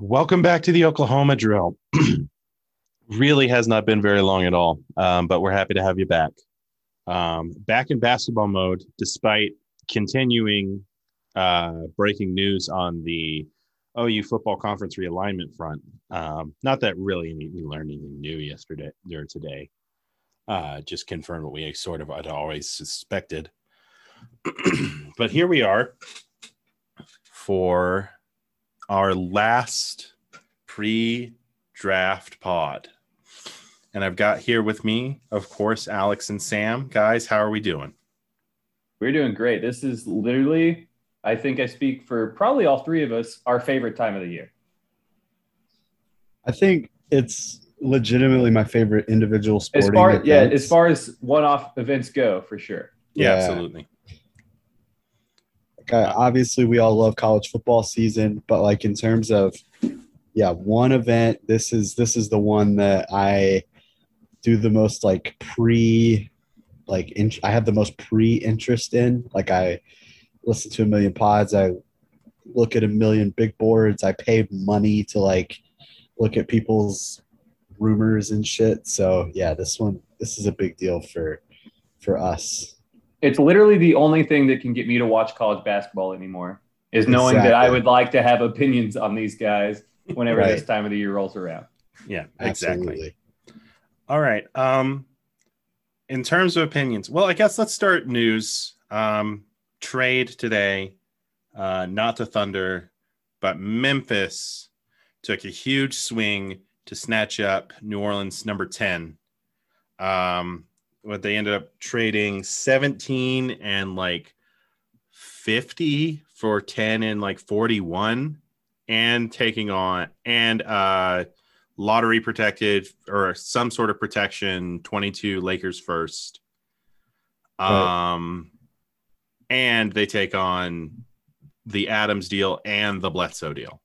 Welcome back to the Oklahoma drill. really has not been very long at all, um, but we're happy to have you back. Um, back in basketball mode, despite continuing uh, breaking news on the OU football conference realignment front. Um, not that really we learned anything new yesterday or today. Uh, just confirmed what we sort of had always suspected. but here we are for our last pre draft pod. And I've got here with me, of course, Alex and Sam. Guys, how are we doing? We're doing great. This is literally, I think I speak for probably all three of us, our favorite time of the year. I think it's legitimately my favorite individual sporting as far events. yeah as far as one-off events go for sure Yeah, Yeah. absolutely. Like, I- obviously we all love college football season, but like in terms of yeah, one event, this is this is the one that I do the most like pre like in, I have the most pre interest in. Like I listen to a million pods, I look at a million big boards, I pay money to like look at people's rumors and shit. So yeah, this one this is a big deal for for us. It's literally the only thing that can get me to watch college basketball anymore is knowing that i would like to have opinions on these guys whenever Right. this time of the year rolls around Yeah, exactly. Absolutely. All right. Um, in terms of opinions, well, I guess let's start news. Um, trade today, uh, not to Thunder, but Memphis took a huge swing to snatch up New Orleans number 10. Um, what they ended up trading 17 and like 50 for 10 and like 41 and taking on and uh lottery protected or some sort of protection 22 lakers first um and they take on the adams deal and the bledsoe deal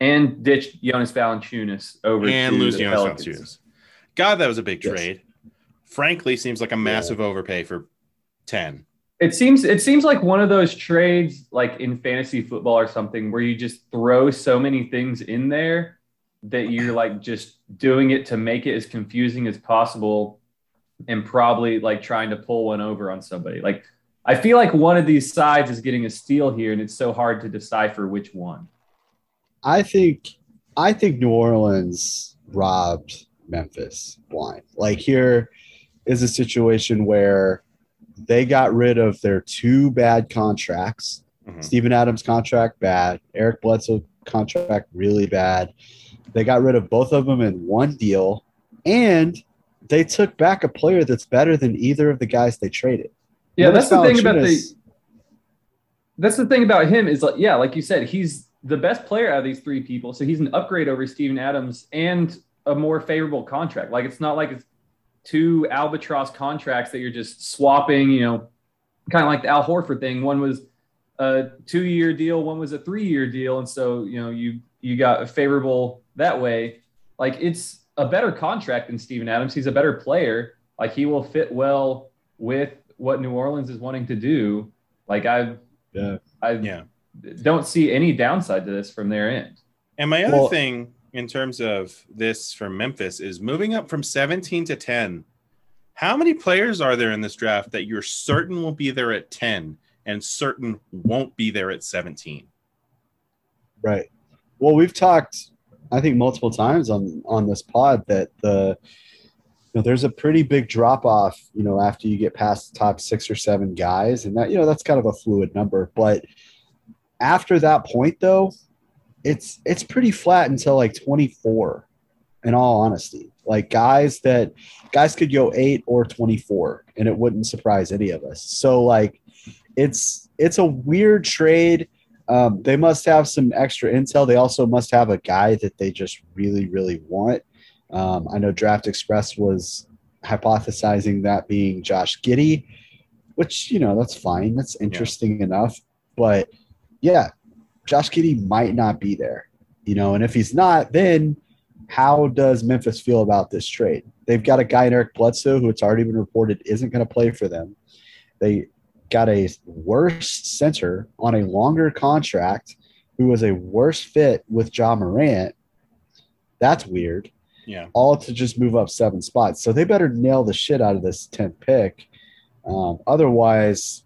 and ditch Jonas Valanciunas over and lose Jonas. Valanciunas. god that was a big Yes. trade frankly seems like a massive overpay for 10 It seems it seems like one of those trades, like in fantasy football or something, where you just throw so many things in there that you're like just doing it to make it as confusing as possible, and probably like trying to pull one over on somebody. Like I feel like one of these sides is getting a steal here, and it's so hard to decipher which one. I think I think New Orleans robbed Memphis blind. Like here is a situation where they got rid of their two bad contracts. Mhm. Steven Adams contract bad, Eric Bledsoe contract really bad. They got rid of both of them in one deal and they took back a player that's better than either of the guys they traded. Yeah, Jonas that's the thing about the that's the thing about him is like yeah, like you said, he's the best player out of these three people. So he's an upgrade over Steven Adams and a more favorable contract. Like it's not like it's two albatross contracts that you're just swapping, you know, kind of like the Al Horford thing. One was a two-year deal, one was a three-year deal, and so you know you you got a favorable that way. Like it's a better contract than Steven Adams. He's a better player. Like he will fit well with what New Orleans is wanting to do. Like I Yeah. I yeah don't see any downside to this from their end. And my other Well- thing in terms of this from Memphis is moving up from 17 to 10. How many players are there in this draft that you're certain will be there at 10 and certain won't be there at 17? Right. Well, we've talked, I think, multiple times on on this pod that the you know there's a pretty big drop off, you know, after you get past the top six or seven guys, and that you know that's kind of a fluid number. But after that point, though, it's it's pretty flat until like 24. In all honesty, like guys that guys could go eight or 24, and it wouldn't surprise any of us. So like, it's it's a weird trade. Um, they must have some extra intel. They also must have a guy that they just really, really want. Um, I know Draft Express was hypothesizing that being Josh Giddey, which you know that's fine. That's interesting enough. But yeah, Josh Giddey might not be there. You know, and if he's not, then how does Memphis feel about this trade? They've got a guy in Eric Bledsoe who it's already been reported isn't going to play for them. They got a worse center on a longer contract who was a worse fit with Ja Morant. That's weird. Yeah. All to just move up seven spots. So they better nail the shit out of this 10th pick. Um, otherwise,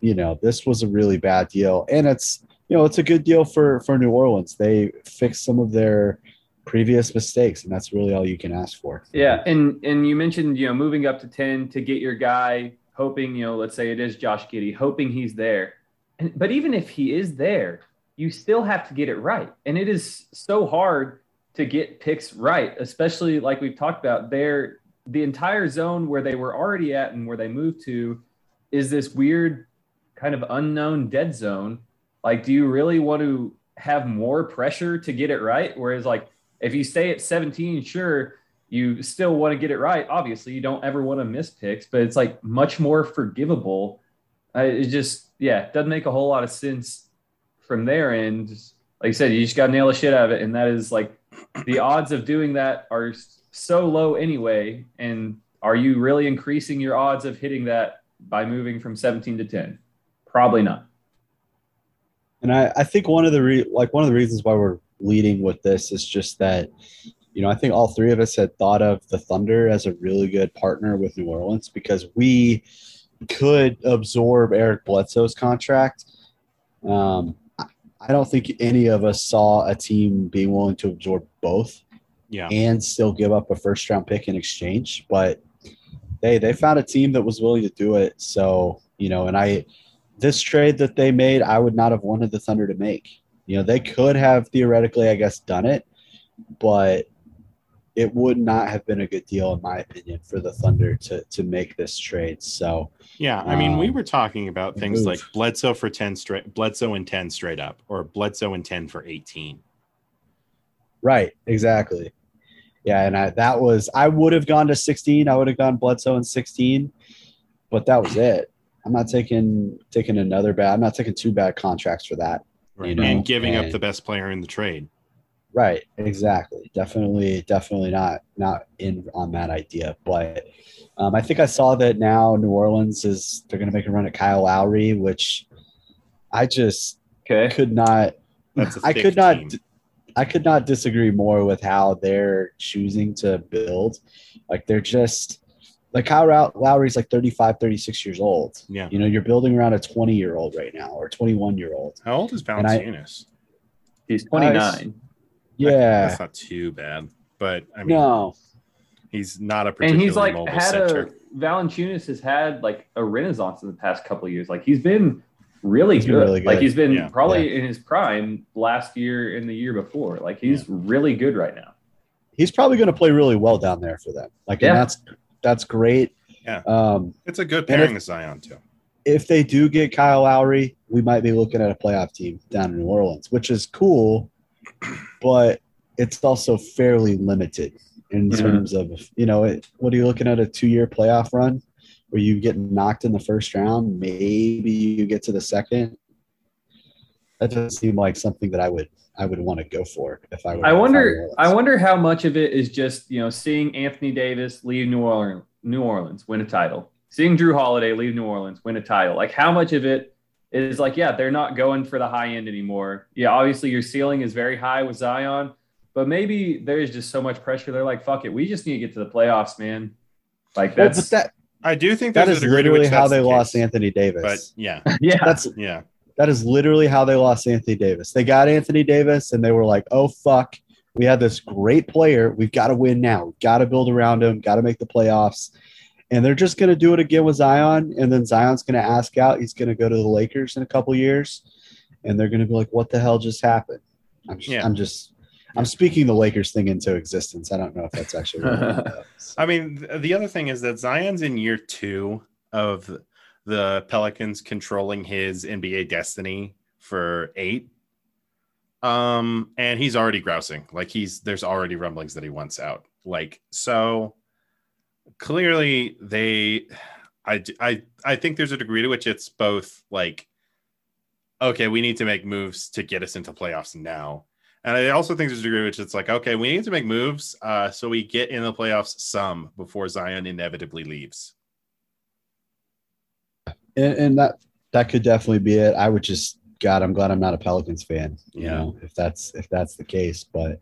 you know, this was a really bad deal. And it's, you know, it's a good deal for for New Orleans. They fixed some of their previous mistakes, and that's really all you can ask for. Yeah, and and you mentioned you know moving up to ten to get your guy, hoping you know, let's say it is Josh Giddey, hoping he's there. And, but even if he is there, you still have to get it right, and it is so hard to get picks right, especially like we've talked about. There, the entire zone where they were already at and where they moved to is this weird kind of unknown dead zone. Like, do you really want to have more pressure to get it right? Whereas, like, if you stay at 17, sure, you still want to get it right. Obviously, you don't ever want to miss picks, but it's like much more forgivable. It just, yeah, doesn't make a whole lot of sense from there. And like I said, you just got to nail the shit out of it. And that is like the odds of doing that are so low anyway. And are you really increasing your odds of hitting that by moving from 17 to 10? Probably not. And I, I think one of the re- like one of the reasons why we're leading with this is just that, you know, I think all three of us had thought of the Thunder as a really good partner with New Orleans because we could absorb Eric Bledsoe's contract. Um, I don't think any of us saw a team being willing to absorb both Yeah. and still give up a first round pick in exchange. But they they found a team that was willing to do it. So you know, and I this trade that they made, I would not have wanted the Thunder to make. You know, they could have theoretically, I guess, done it, but it would not have been a good deal, in my opinion, for the Thunder to to make this trade. So Yeah, I mean, we Um, were talking about things move. like Bledsoe for ten straight, Bledsoe and ten straight up, or Bledsoe and ten for eighteen. Right, exactly. Yeah, and I, that was I would have gone to 16. I would have gone Bledsoe in 16, but that was it. I'm not taking taking another bad. I'm not taking two bad contracts for that. Right. You know, and giving up the best player in the trade. Right, exactly. Definitely, definitely not not in on that idea. But um, I think I saw that now New Orleans is they're going to make a run at Kyle Lowry, which I just Okay. could not That's a I could not team. I could not disagree more with how they're choosing to build. Like they're just like Kyle Row- Lowry's like 35, 36 years old. Yeah. You know, you're building around a 20 year old right now or 21 year old. How old is And I- Valanciunas? He's 29. Yeah. That's not too bad, but I mean, No. he's not a and he's like mobile had center. a Valanciunas has had like a renaissance in the past couple of years. Like he's been really, He's good. been really Like he's been Yeah. probably in his prime last year and the year before. Like he's really good right now. He's probably going to play really well down there for them. Like, Yeah. and that's that's great. Yeah. Um, It's a good pairing if- Zion too. if they do get Kyle Lowry, we might be looking at a playoff team down in New Orleans, which is cool, but it's also fairly limited in Mhm. terms of you know it, what are you looking at a two year playoff run where you get knocked in the first round, maybe you get to the second. That doesn't seem like something that I would I would want to go for if I were. I wonder. I wonder how much of it is just you know seeing Anthony Davis leave New Orleans, New Orleans win a title, seeing Jrue Holiday leave New Orleans win a title. Like how much of it is like yeah they're not going for the high end anymore. Yeah, obviously your ceiling is very high with Zion, but maybe there's just so much pressure. They're like fuck it, we just need to get to the playoffs, man. Like that's but that I do think that is there's is a degree to literally how they the lost case. Anthony Davis. But yeah, yeah. That's yeah, That is literally how they lost Anthony Davis. They got Anthony Davis and they were like, oh, fuck. We had this great player. We've got to win now. We've got to build around him, got to make the playoffs. And they're just going to do it again with Zion. And then Zion's going to ask out. He's going to go to the Lakers in a couple years. And they're going to be like, what the hell just happened? I'm just, Yeah. I'm just, I'm speaking the Lakers thing into existence. I don't know if that's actually. I mean, the other thing is that Zion's in year two of the Pelicans controlling his NBA destiny for eight. Um, and he's already grousing. Like he's there's already rumblings that he wants out. Like so, clearly they, I I I think there's a degree to which it's both like, okay, we need to make moves to get us into playoffs now. And I also think there's a degree which it's like, okay, we need to make moves uh, so we get in the playoffs some before Zion inevitably leaves. And, and that that could definitely be it. I would just God, I'm glad I'm not a Pelicans fan. You know, if that's if that's the case. But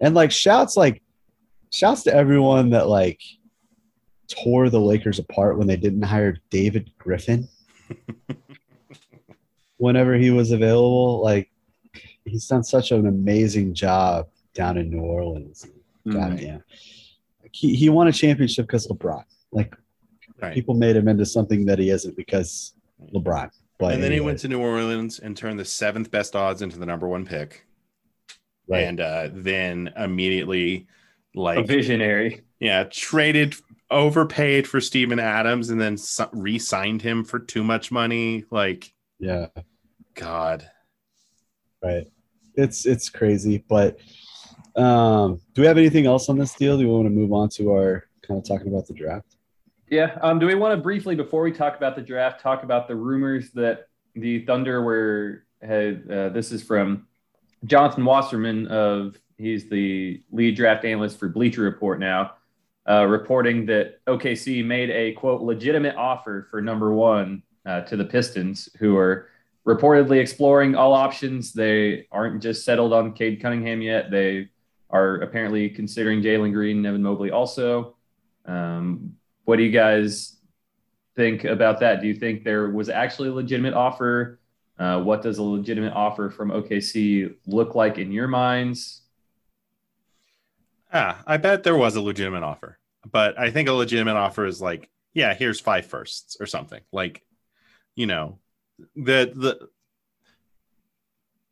and like shouts like shouts to everyone that like tore the Lakers apart when they didn't hire David Griffin whenever he was available. Like he's done such an amazing job down in New Orleans. Mm-hmm. God Right. damn. He, he won a championship because LeBron. Like Right. people made him into something that he isn't because LeBron. But and then he went to New Orleans and turned the seventh best odds into the number one pick. right. And uh, then immediately, like A visionary. yeah, traded, overpaid for Steven Adams and then re signed him for too much money. Like, yeah, God. right. It's it's crazy, but um, do we have anything else on this deal? Do we want to move on to our kind of talking about the draft? Yeah. Um, do we want to briefly, before we talk about the draft, talk about the rumors that the Thunder were had? Uh, this is from Jonathan Wasserman of he's the lead draft analyst for Bleacher Report now, uh, reporting that OKC made a quote legitimate offer for number one uh, to the Pistons, who are reportedly exploring all options. They aren't just settled on Cade Cunningham yet. They are apparently considering Jalen Green and Evan Mobley also. Um, what do you guys think about that? Do you think there was actually a legitimate offer? Uh, what does a legitimate offer from OKC look like in your minds? Ah, I bet there was a legitimate offer, but I think a legitimate offer is like, yeah, here's five firsts or something. Like, you know, the the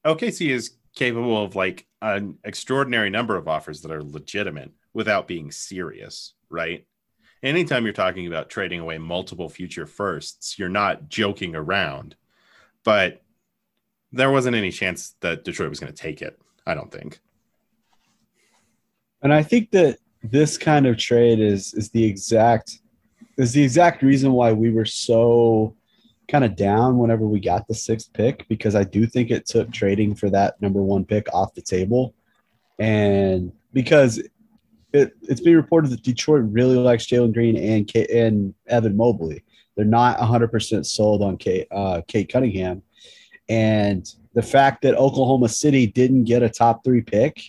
OKC is capable of like an extraordinary number of offers that are legitimate without being serious, right? Anytime you're talking about trading away multiple future firsts, you're not joking around. But there wasn't any chance that Detroit was going to take it. I don't think. And I think that this kind of trade is is the exact is the exact reason why we were so kind of down whenever we got the sixth pick because I do think it took trading for that number one pick off the table, and because it, it's being reported that Detroit really likes Jalen Green and and Evan Mobley. They're not 100% sold on Cade, uh, Cade Cunningham, and the fact that Oklahoma City didn't get a top three pick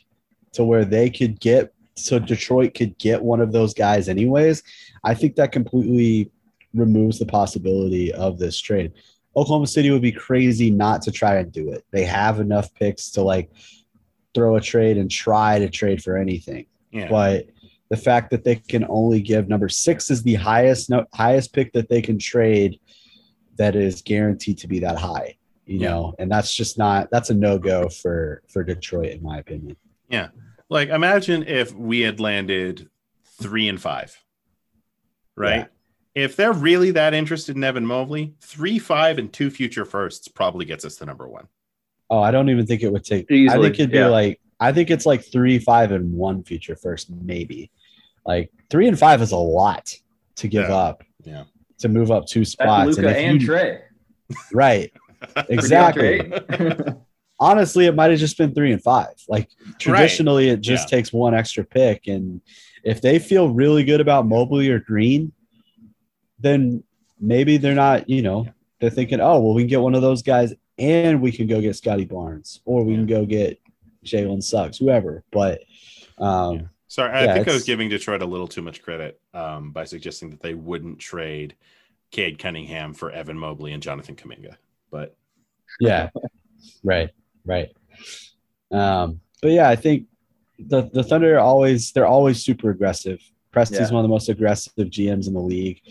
to where they could get so Detroit could get one of those guys anyways. I think that completely removes the possibility of this trade. Oklahoma City would be crazy not to try and do it. They have enough picks to like throw a trade and try to trade for anything. Yeah. But the fact that they can only give number six is the highest no, highest pick that they can trade that is guaranteed to be that high. You Yeah. know, and that's just not that's a no go for for Detroit in my opinion. Yeah, like imagine if we had landed three and five, right? Yeah. If they're really that interested in Evan Mobley, three, five, and two future firsts probably gets us to number one. Oh, I don't even think it would take. I think it'd be yeah. like I think it's like three, five, and one future first, maybe. Like three and five is a lot to give Yeah. up Yeah. to move up two That's spots. Luka if and you- Trae. right, exactly. Honestly, it might have just been three and five. Like traditionally, it just Yeah. takes one extra pick, and if they feel really good about Mobley or Green, then maybe they're not. You know, they're thinking, oh well, we can get one of those guys, and we can go get Scottie Barnes, or we can go get Jalen Suggs, whoever. But um, Yeah. Sorry, I Yeah, think I was giving Detroit a little too much credit um, by suggesting that they wouldn't trade Cade Cunningham for Evan Mobley and Jonathan Kuminga. But yeah, right, right. Um, but yeah, I think the the Thunder are always they're always super aggressive. Presti's Yeah. one of the most aggressive GMs in the league,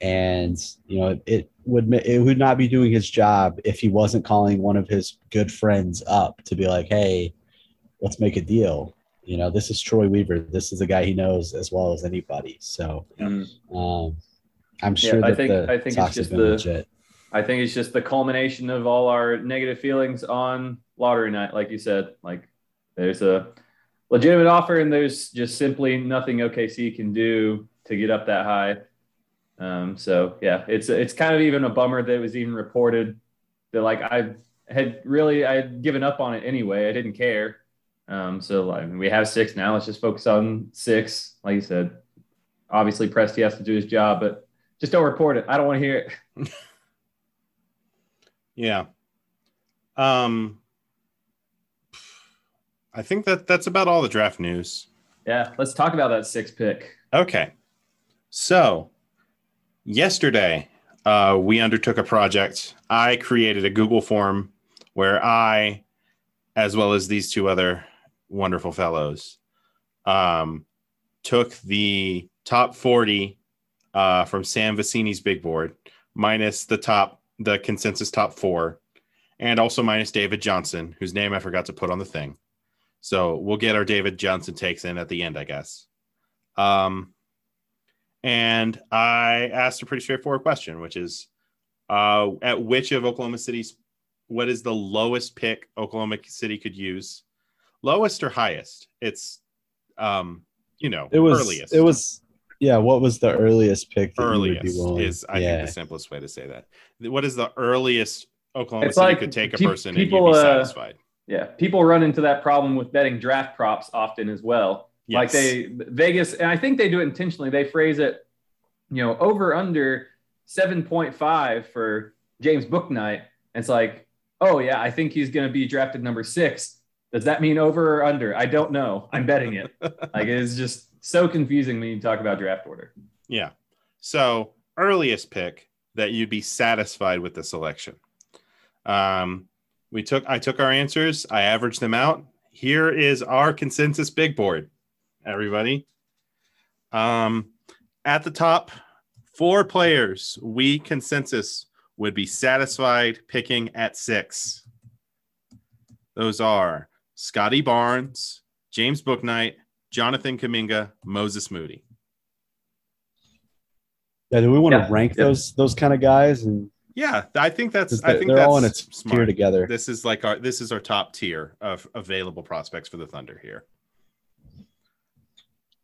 and you know it would it would not be doing his job if he wasn't calling one of his good friends up to be like, hey, let's make a deal. You know, this is Troy Weaver. This is a guy he knows as well as anybody. So um, I'm Yeah, sure I that think- the I think it's just the- legit. I think it's just the culmination of all our negative feelings on lottery night, like you said. Like there's a legitimate offer, and there's just simply nothing OKC can do to get up that high. Um, so yeah, it's it's kind of even a bummer that it was even reported that like I had really I had given up on it anyway. I didn't care. Um, so I mean, we have six now. Let's just focus on six. Like you said, obviously Presti has to do his job, but just don't report it. I don't want to hear it. yeah. Um, I think that that's about all the draft news. Yeah, let's talk about that six pick. Okay. So, yesterday, uh, we undertook a project. I created a Google form where I, as well as these two other wonderful fellows, um, took the top 40 uh, from Sam Vecenie's big board, minus the top, the consensus top four, and also minus David Johnson, whose name I forgot to put on the thing. So we'll get our David Johnson takes in at the end, I guess. Um, and I asked a pretty straightforward question, which is uh, at which of Oklahoma City's, what is the lowest pick Oklahoma City could use? Lowest or highest? It's, um, you know, It was earliest. it was yeah. What was the earliest pick? That you would be earliest is, I yeah. think, the simplest way to say that. What is the earliest Oklahoma It's City like could take a pe- person people, and you'd be uh, satisfied? Yeah, people run into that problem with betting draft props often as well. Like they Vegas, and I think they do it intentionally. They phrase it, you know, over under seven point five for James Bouknight. And it's like, oh yeah, I think he's going to be drafted number six. Does that mean over or under? I don't know. I'm betting it. like it's just so confusing when you talk about draft order. Yeah. So earliest pick that you'd be satisfied with the selection. Um, we took I took our answers, I averaged them out. Here is our consensus big board, everybody. Um, at the top, four players we consensus would be satisfied picking at six. Those are Scottie Barnes, James Bouknight, Jonathan Kuminga, Moses Moody. Yeah, do we want Yeah. to rank Yeah. those those kind of guys and Yeah, I think that's I they- think they're that's all in a smart. tier together? This is like our. This is our top tier of available prospects for the Thunder here.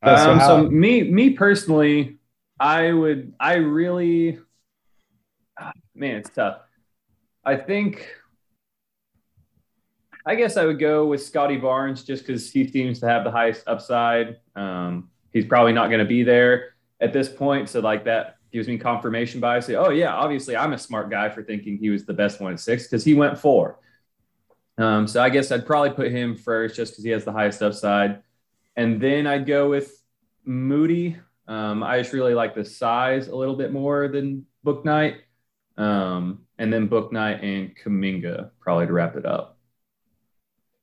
Yeah, so um, how- so me, me personally, I would, I really, ah, man, it's tough. I think, I guess I would go with Scottie Barnes just because he seems to have the highest upside. Um, he's probably not going to be there at this point, so like that gives me confirmation bias. Oh yeah, obviously I'm a smart guy for thinking he was the best one at six because he went four. Um, so I guess I'd probably put him first just because he has the highest upside. And then I'd go with Moody. Um, I just really like the size a little bit more than Bouknight. Um, and then Bouknight and Kuminga probably to wrap it up.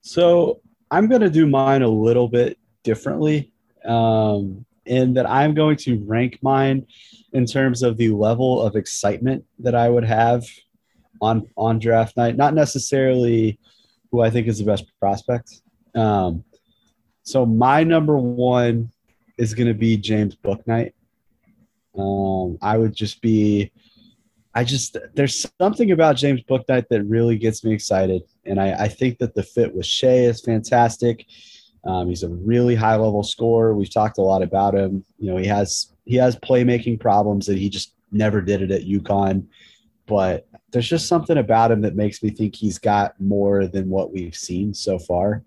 So I'm going to do mine a little bit differently, um, in that I'm going to rank mine in terms of the level of excitement that I would have on on draft night, not necessarily who I think is the best prospect. Um, so my number one is going to be James Bouknight. Um, I would just be, I just there's something about James Bouknight that really gets me excited, and I, I think that the fit with Shai is fantastic. Um, he's a really high level scorer. We've talked a lot about him. You know, he has he has playmaking problems that he just never did it at UConn, but there's just something about him that makes me think he's got more than what we've seen so far.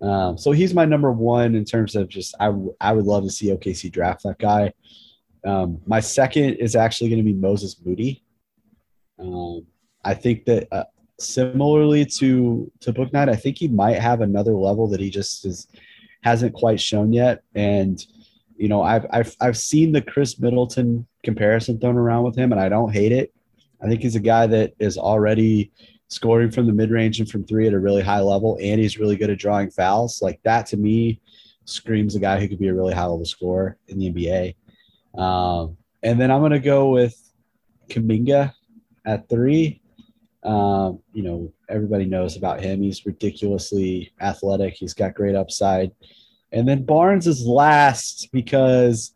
Um, so he's my number one in terms of just I I would love to see OKC draft that guy. Um, my second is actually going to be Moses Moody. Um, I think that uh, similarly to to Bouknight, I think he might have another level that he just is hasn't quite shown yet. And you know, I've I've I've seen the Khris Middleton comparison thrown around with him, and I don't hate it. I think he's a guy that is already scoring from the mid range and from three at a really high level, and he's really good at drawing fouls. Like that to me screams a guy who could be a really high level scorer in the NBA. Um, and then I'm going to go with Kuminga at three. Um, you know, everybody knows about him. He's ridiculously athletic. He's got great upside. And then Barnes is last because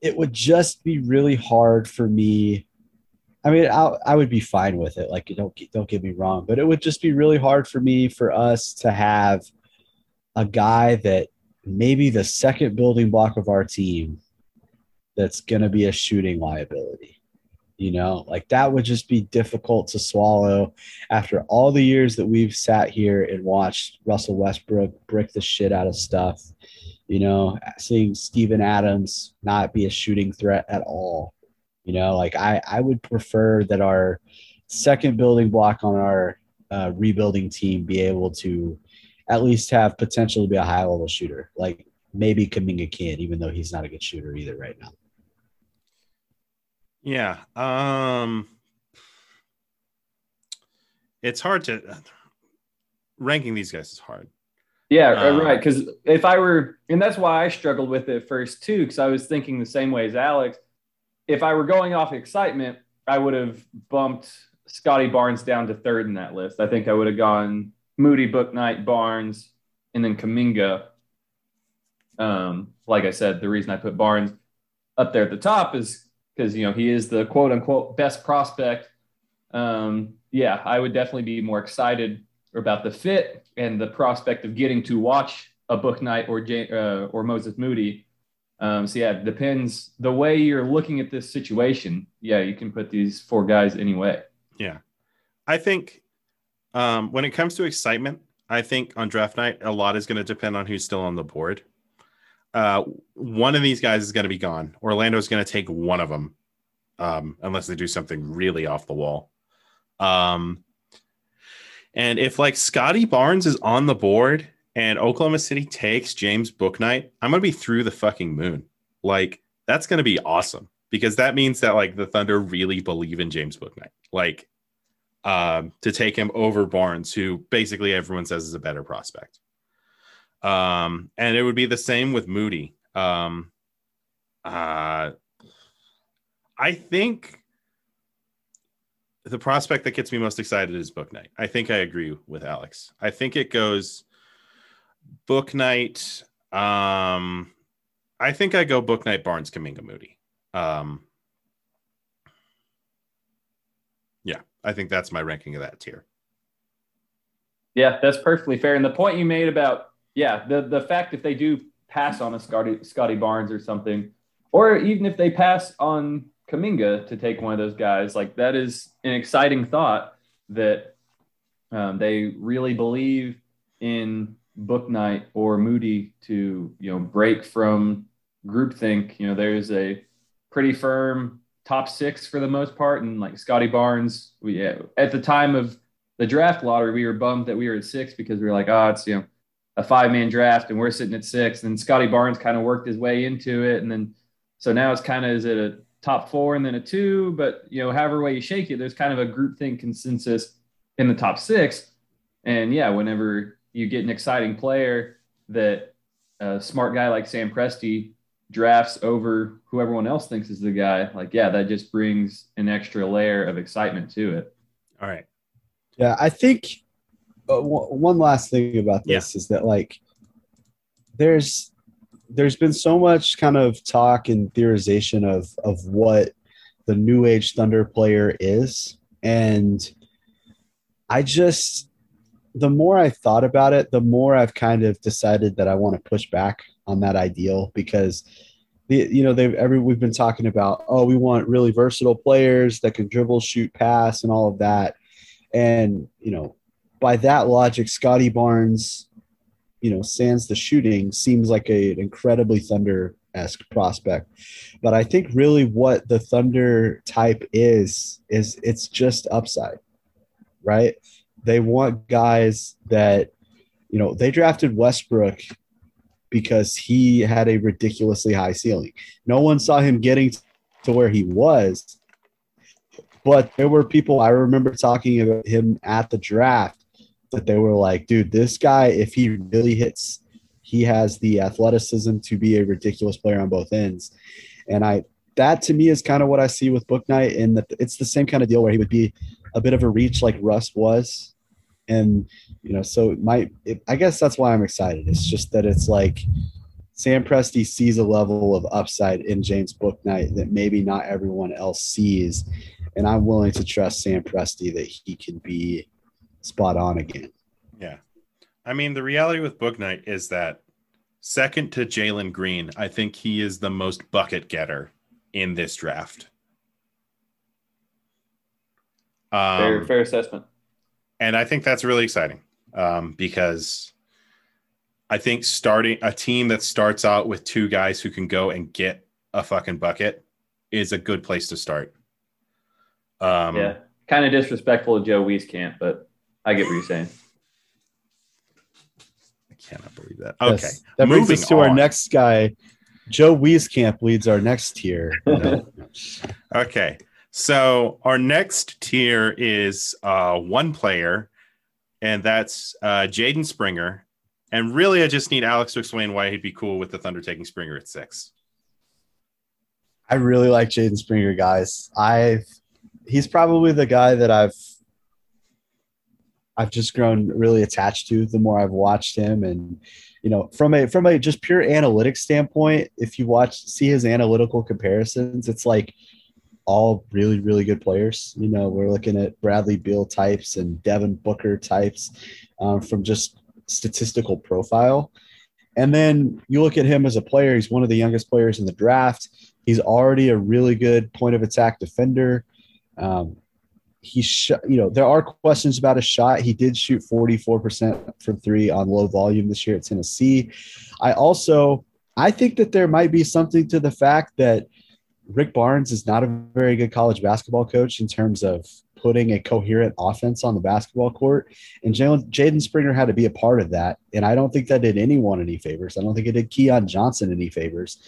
it would just be really hard for me. I mean, I, I would be fine with it. Like, don't don't get me wrong, but it would just be really hard for me for us to have a guy that maybe the second building block of our team that's going to be a shooting liability. You know, like that would just be difficult to swallow after all the years that we've sat here and watched Russell Westbrook brick the shit out of stuff. You know, seeing Steven Adams not be a shooting threat at all. You know, like I, I would prefer that our second building block on our uh, rebuilding team be able to at least have potential to be a high level shooter. Like maybe Kuminga can, even though he's not a good shooter either right now. Yeah. Um it's hard to ranking these guys is hard. Yeah, um, right. Because if I were, and that's why I struggled with it first too, because I was thinking the same way as Alex. If I were going off excitement, I would have bumped Scottie Barnes down to third in that list. I think I would have gone Moody, Bouknight, Barnes, and then Kuminga. Um, like I said, the reason I put Barnes up there at the top is because you know he is the quote unquote best prospect. Um, yeah, I would definitely be more excited about the fit and the prospect of getting to watch a Bouknight or uh, or Moses Moody. Um, so yeah, it depends the way you're looking at this situation. Yeah, you can put these four guys anyway. Yeah, I think um, when it comes to excitement, I think on draft night a lot is going to depend on who's still on the board. Uh, one of these guys is going to be gone. Orlando's going to take one of them, um, unless they do something really off the wall. Um, and if like Scottie Barnes is on the board and Oklahoma City takes James Bouknight, I'm gonna be through the fucking moon. Like that's gonna be awesome because that means that like the Thunder really believe in James Bouknight. Like um, to take him over Barnes, who basically everyone says is a better prospect. Um, and it would be the same with Moody. Um, uh, I think the prospect that gets me most excited is Bouknight. I think I agree with Alex. I think it goes Bouknight. Um, I think I go Bouknight Barnes, Kuminga, Moody. Um, yeah, I think that's my ranking of that tier. Yeah, that's perfectly fair. And the point you made about yeah, the the fact if they do pass on a Scotty Scottie Barnes or something, or even if they pass on Kuminga to take one of those guys. Like that is an exciting thought that um, they really believe in Bouknight or Moody to you know break from groupthink. You know, there's a pretty firm top six for the most part, and like Scottie Barnes, we at the time of the draft lottery, we were bummed that we were at six because we were like, oh, it's you know a five man draft and we're sitting at six. And Scottie Barnes kind of worked his way into it, and then so now it's kind of is it a top four and then a two, but you know, however way you shake it, there's kind of a group thing consensus in the top six. And yeah, whenever you get an exciting player that a smart guy like Sam Presti drafts over who everyone else thinks is the guy, like, yeah, that just brings an extra layer of excitement to it. All right. Yeah, I think uh, one last thing about this yeah. is that like there's there's been so much kind of talk and theorization of of what the new age thunder player is and i just the more i thought about it the more i've kind of decided that i want to push back on that ideal because the you know they've every we've been talking about oh we want really versatile players that can dribble shoot pass and all of that and you know by that logic Scottie barnes you know, sans the shooting, seems like a, an incredibly Thunder esque prospect. But I think really what the Thunder type is, is it's just upside, right? They want guys that, you know, they drafted Westbrook because he had a ridiculously high ceiling. No one saw him getting to where he was. But there were people I remember talking about him at the draft that they were like, dude, this guy, if he really hits, he has the athleticism to be a ridiculous player on both ends. And I, that to me is kind of what I see with Bouknight, and that it's the same kind of deal where he would be a bit of a reach like Russ was. And, you know, so my, it, I guess that's why I'm excited. It's just that it's like Sam Presti sees a level of upside in James Bouknight that maybe not everyone else sees. And I'm willing to trust Sam Presti that he can be spot on again. Yeah. I mean, the reality with Bouknight is that second to Jalen Green, I think he is the most bucket getter in this draft. Um, fair, fair assessment. And I think that's really exciting um, because I think starting a team that starts out with two guys who can go and get a fucking bucket is a good place to start. Um, yeah, kind of disrespectful of Joe Wieskamp, but I get what you're saying. I cannot believe that. Yes. Okay. That brings us to our next guy. Joe Wieskamp leads our next tier. No, no. Okay. So our next tier is uh, one player, and that's uh, Jaden Springer. And really, I just need Alex to explain why he'd be cool with the Thunder taking Springer at six. I really like Jaden Springer, guys. I've he's probably the guy that I've I've just grown really attached to the more I've watched him. And you know from a from a just pure analytics standpoint if you watch see his analytical comparisons it's like all really really good players. You know we're looking at Bradley Beal types and Devin Booker types um, from just statistical profile. And then you look at him as a player he's one of the youngest players in the draft. He's already a really good point of attack defender. Um, he shot, you know, there are questions about his shot. He did shoot 44% from three on low volume this year at Tennessee. I also, I think that there might be something to the fact that Rick Barnes is not a very good college basketball coach in terms of putting a coherent offense on the basketball court. And Jaden Springer had to be a part of that. And I don't think that did anyone any favors. I don't think it did Keon Johnson any favors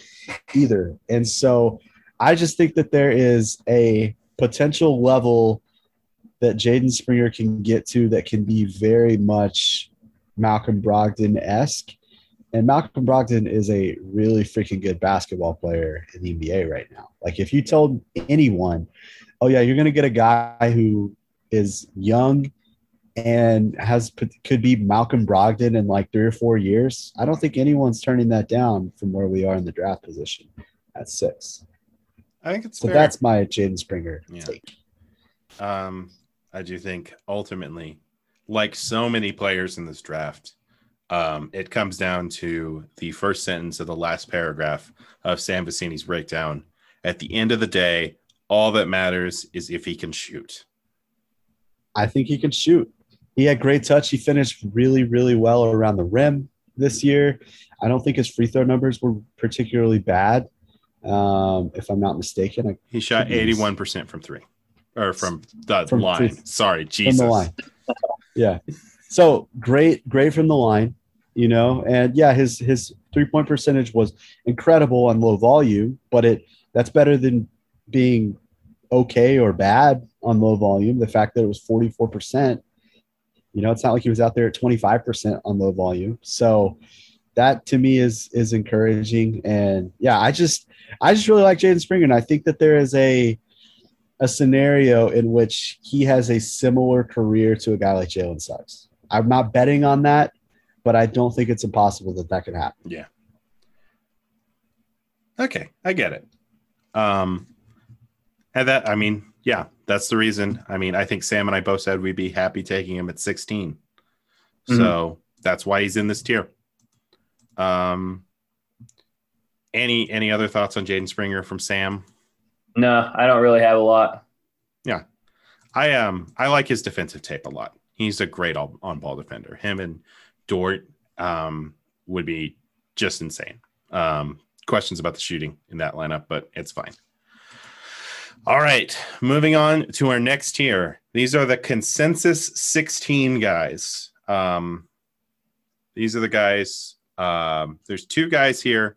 either. And so I just think that there is a potential level that Jaden Springer can get to that can be very much Malcolm Brogdon esque. And Malcolm Brogdon is a really freaking good basketball player in the NBA right now. Like if you told anyone, oh yeah, you're going to get a guy who is young and has could be Malcolm Brogdon in like three or four years. I don't think anyone's turning that down from where we are in the draft position at six. I think it's So fair. that's my Jaden Springer Yeah. take. Um, I do think ultimately, like so many players in this draft, um, it comes down to the first sentence of the last paragraph of Sam Vecenie's breakdown. At the end of the day, all that matters is if he can shoot. I think he can shoot. He had great touch. He finished really, really well around the rim this year. I don't think his free throw numbers were particularly bad, um, if I'm not mistaken. I, He shot eighty-one percent from three, or from the From line. three- Sorry, from Jesus. the line. yeah. So great, great from the line, you know, and yeah, his his three point percentage was incredible on low volume, but it that's better than being okay or bad on low volume. The fact that it was 44%, you know, it's not like he was out there at 25% on low volume. So that to me is is encouraging. And yeah, I just I just really like Jaden Springer. And I think that there is a a scenario in which he has a similar career to a guy like Jalen Suggs. I'm not betting on that, but I don't think it's impossible that that could happen. Yeah. Okay, I get it. Um, and that I mean, yeah, that's the reason. I mean, I think Sam and I both said we'd be happy taking him at 16. So that's why he's in this tier. Um, any any other thoughts on Jaden Springer from Sam? No, I don't really have a lot. Yeah, I um I like his defensive tape a lot. He's a great on ball defender. Him and Dort um would be just insane. Um questions about the shooting in that lineup, but it's fine. All right, moving on to our next tier. These are the consensus 16 guys. Um these are the guys um there's two guys here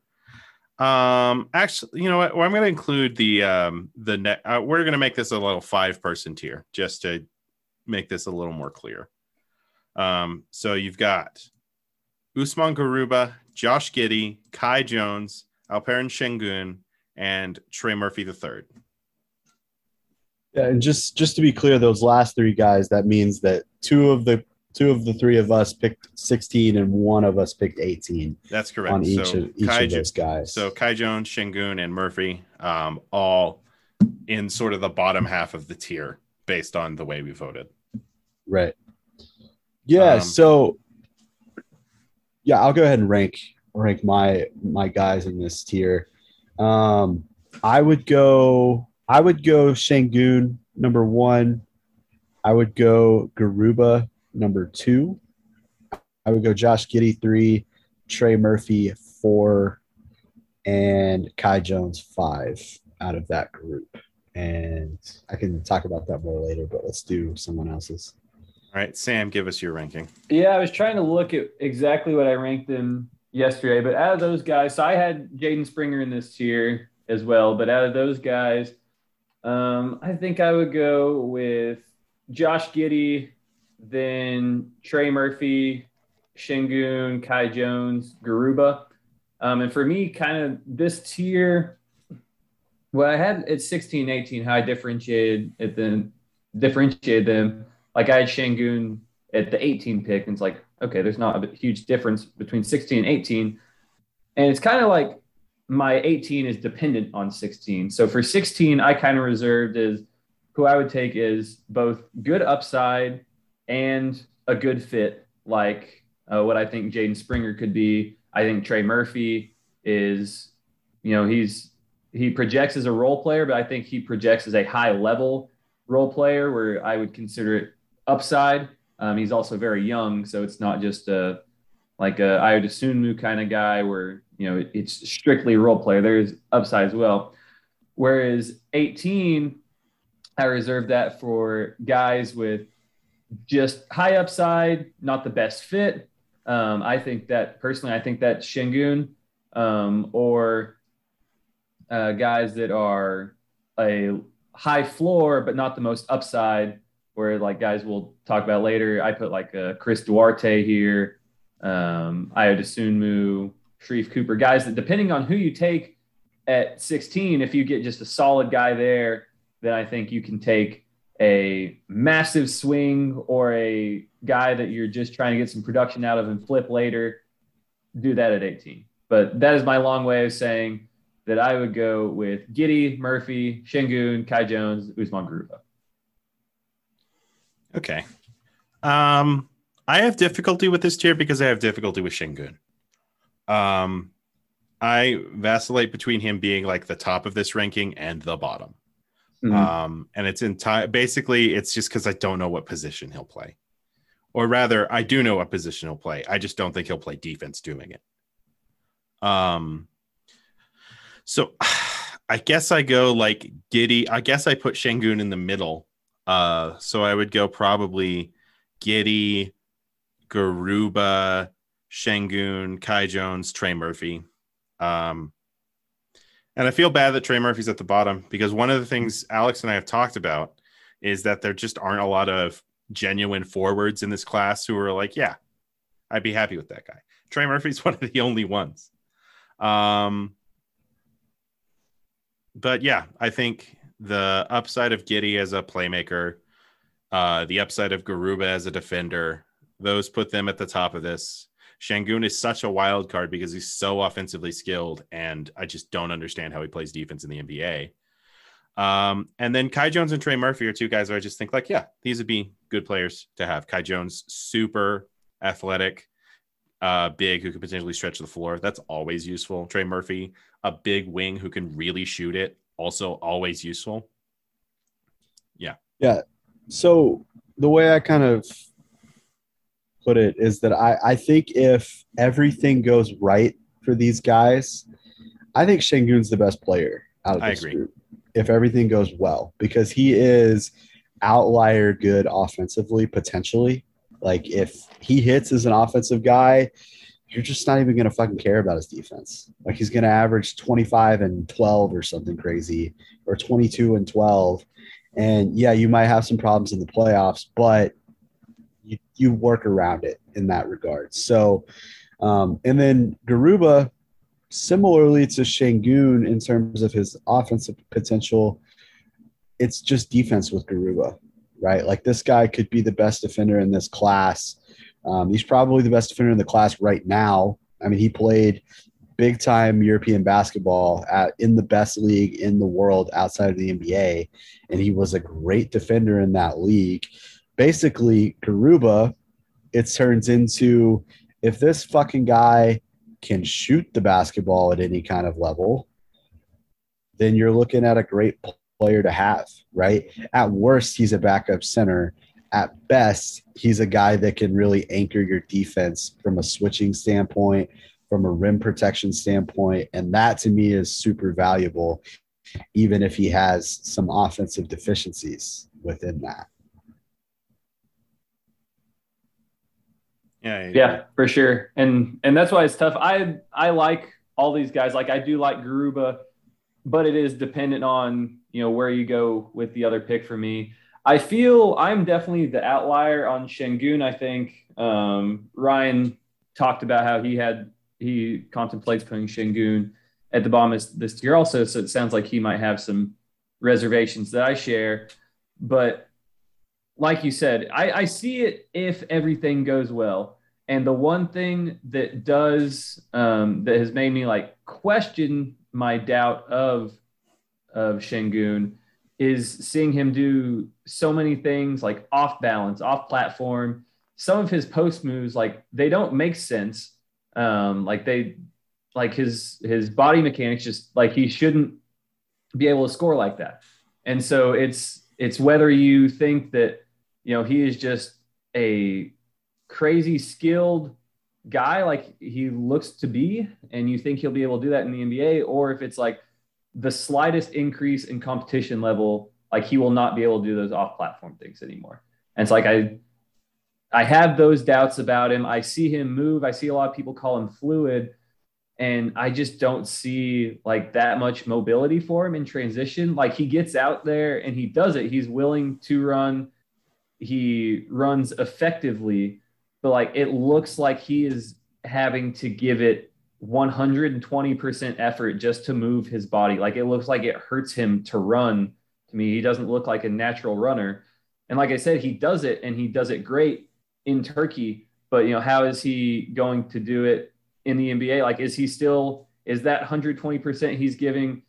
um, actually, you know what? Well, I'm going to include the um the net. Uh, we're going to make this a little five person tier just to make this a little more clear. Um, so you've got Usman Garuba, Josh Giddey, Kai Jones, Alperen Shengun, and Trey Murphy III. Yeah, and just just to be clear, those last three guys, that means that two of the two of the three of us picked 16 and one of us picked 18 That's correct. on each so of each Kai of those guys. So Kai Jones, Shengun, and Murphy, um, all in sort of the bottom half of the tier based on the way we voted. Right. Yeah. Um, so yeah, I'll go ahead and rank rank my my guys in this tier. Um, I would go. I would go Shengun number one. I would go Garuba number two. I would go Josh Giddey three, Trey Murphy four, and Kai Jones five out of that group. And I can talk about that more later, but let's do someone else's. All right, Sam, give us your ranking. Yeah, I was trying to look at exactly what I ranked them yesterday, but out of those guys, so I had Jaden Springer in this tier as well. But out of those guys, um, I think I would go with Josh Giddey, then Trey Murphy, Sengun, Kai Jones, Garuba. Um, and for me, kind of this tier, what I had at 16, 18, how I differentiated it then differentiated them. Like I had Sengun at the 18 pick, and it's like, okay, there's not a huge difference between 16 and 18. And it's kind of like my 18 is dependent on 16. So for 16, I kind of reserved as who I would take is both good upside and a good fit, like uh, what I think Jaden Springer could be. I think Trey Murphy is, you know, he's he projects as a role player, but I think he projects as a high level role player where I would consider it upside. Um, he's also very young, so it's not just a like a Ayo Dosunmu kind of guy where you know it's strictly role player. There's upside as well. Whereas 18, I reserve that for guys with just high upside, not the best fit. Um, I think that personally, I think that Sengun um, or uh, guys that are a high floor but not the most upside. Where like guys we'll talk about later. I put like uh, Chris Duarte here, um, Dosunmu, Cooper, guys that depending on who you take at 16, if you get just a solid guy there, then I think you can take a massive swing or a guy that you're just trying to get some production out of and flip later. Do that at 18. But that is my long way of saying that I would go with Giddey, Murphy, Sengun, Kai Jones, Usman Garuba. Okay. Um, I have difficulty with this tier because I have difficulty with Sengun. Um, I vacillate between him being like the top of this ranking and the bottom. Mm-hmm. Um, and it's entire basically it's just because I don't know what position he'll play. Or rather, I do know what position he'll play. I just don't think he'll play defense doing it. Um so I guess I go like Giddey. I guess I put Sengun in the middle. Uh so I would go probably Giddey, Garuba, Sengun, Kai Jones, Trey Murphy. Um, and I feel bad that Trey Murphy's at the bottom because one of the things Alex and I have talked about is that there just aren't a lot of genuine forwards in this class who are like, yeah, I'd be happy with that guy. Trey Murphy's one of the only ones. Um, but yeah, I think the upside of Giddey as a playmaker, uh, the upside of Garuba as a defender, those put them at the top of this. Sengun is such a wild card because he's so offensively skilled, and I just don't understand how he plays defense in the NBA. Um, and then Kai Jones and Trey Murphy are two guys where I just think like, yeah, these would be good players to have. Kai Jones, super athletic, uh, big who could potentially stretch the floor. That's always useful. Trey Murphy, a big wing who can really shoot it, also always useful. Yeah. Yeah. So the way I kind of put it is that I, I think if everything goes right for these guys, I think Sengun's the best player out of this group. If everything goes well, because he is outlier good offensively, potentially. Like if he hits as an offensive guy, you're just not even gonna fucking care about his defense. Like he's gonna average 25 and 12 or something crazy, or 22 and 12. And yeah, you might have some problems in the playoffs, but you, work around it in that regard. So, um, and then Garuba, similarly to Sengun in terms of his offensive potential, it's just defense with Garuba, right? Like this guy could be the best defender in this class. Um, he's probably the best defender in the class right now. I mean, he played big time European basketball at, in the best league in the world outside of the NBA, and he was a great defender in that league basically Garuba, it turns into if this fucking guy can shoot the basketball at any kind of level, then you're looking at a great player to have, right? At worst, he's a backup center. At best, he's a guy that can really anchor your defense from a switching standpoint, from a rim protection standpoint. And that to me is super valuable, even if he has some offensive deficiencies within that. Yeah, yeah, for sure. And and that's why it's tough. I I like all these guys. Like I do like Garuba, but it is dependent on you know where you go with the other pick for me. I feel I'm definitely the outlier on Sengun. I think um, Ryan talked about how he had he contemplates putting Sengun at the bottom this year also. So it sounds like he might have some reservations that I share. But like you said, I, I see it if everything goes well. And the one thing that does um, that has made me like question my doubt of of Sengun is seeing him do so many things like off balance, off platform. Some of his post moves, like they don't make sense. Um, like they, like his his body mechanics, just like he shouldn't be able to score like that. And so it's it's whether you think that you know he is just a crazy skilled guy like he looks to be, and you think he'll be able to do that in the NBA, or if it's like the slightest increase in competition level, like he will not be able to do those off-platform things anymore. And it's like I I have those doubts about him. I see him move. I see a lot of people call him fluid, and I just don't see like that much mobility for him in transition. Like he gets out there and he does it. He's willing to run. He runs effectively, but like it looks like he is having to give it 120% effort just to move his body. Like it looks like it hurts him to run. To me, he doesn't look like a natural runner. And like I said, he does it and he does it great in Turkey. But you know, how is he going to do it in the NBA? Like, is he still is that 120% he's giving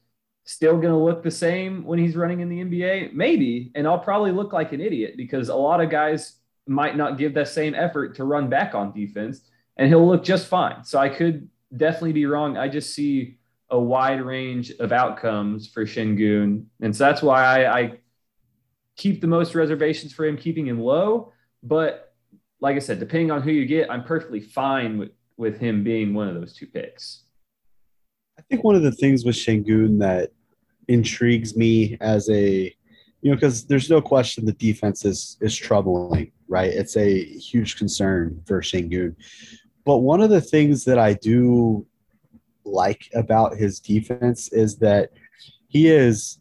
still going to look the same when he's running in the NBA? Maybe. And I'll probably look like an idiot because a lot of guys might not give that same effort to run back on defense and he'll look just fine. So I could definitely be wrong. I just see a wide range of outcomes for Sengun. And so that's why I, I keep the most reservations for him, keeping him low. But like I said, depending on who you get, I'm perfectly fine with, with him being one of those two picks. Think one of the things with Sengun that intrigues me as a you know because there's no question the defense is is troubling right it's a huge concern for Sengun but one of the things that I do like about his defense is that he is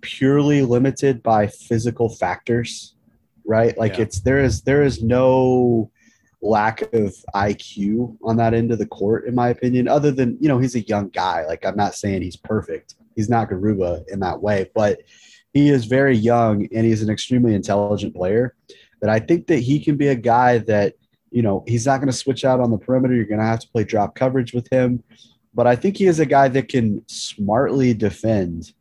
purely limited by physical factors, right? Like yeah. it's there is there is no lack of IQ on that end of the court, in my opinion, other than, you know, he's a young guy. Like I'm not saying he's perfect. He's not Garuba in that way, but he is very young and he's an extremely intelligent player. That I think that he can be a guy that you know, he's not going to switch out on the perimeter. You're going to have to play drop coverage with him. But I think he is a guy that can smartly defend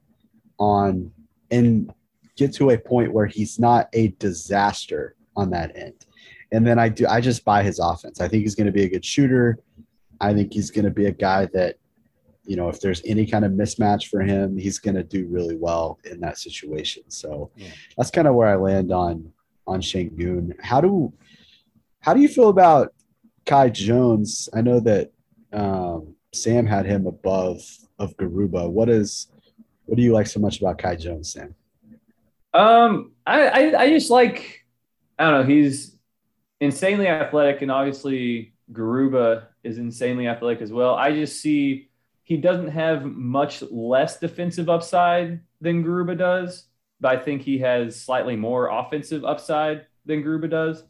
on and get to a point where he's not a disaster on that end. And then I do I just buy his offense. I think he's going to be a good shooter. I think he's going to be a guy that you know, if there's any kind of mismatch for him, he's going to do really well in that situation. So yeah. that's kind of where I land on on Sengun. How do how do you feel about Kai Jones? I know that um, Sam had him above of Garuba. What is what do you like so much about Kai Jones, Sam? Um, I, I, I just like I don't know. He's insanely athletic, and obviously Garuba is insanely athletic as well. I just see he doesn't have much less defensive upside than Garuba does, but I think he has slightly more offensive upside than Garuba does.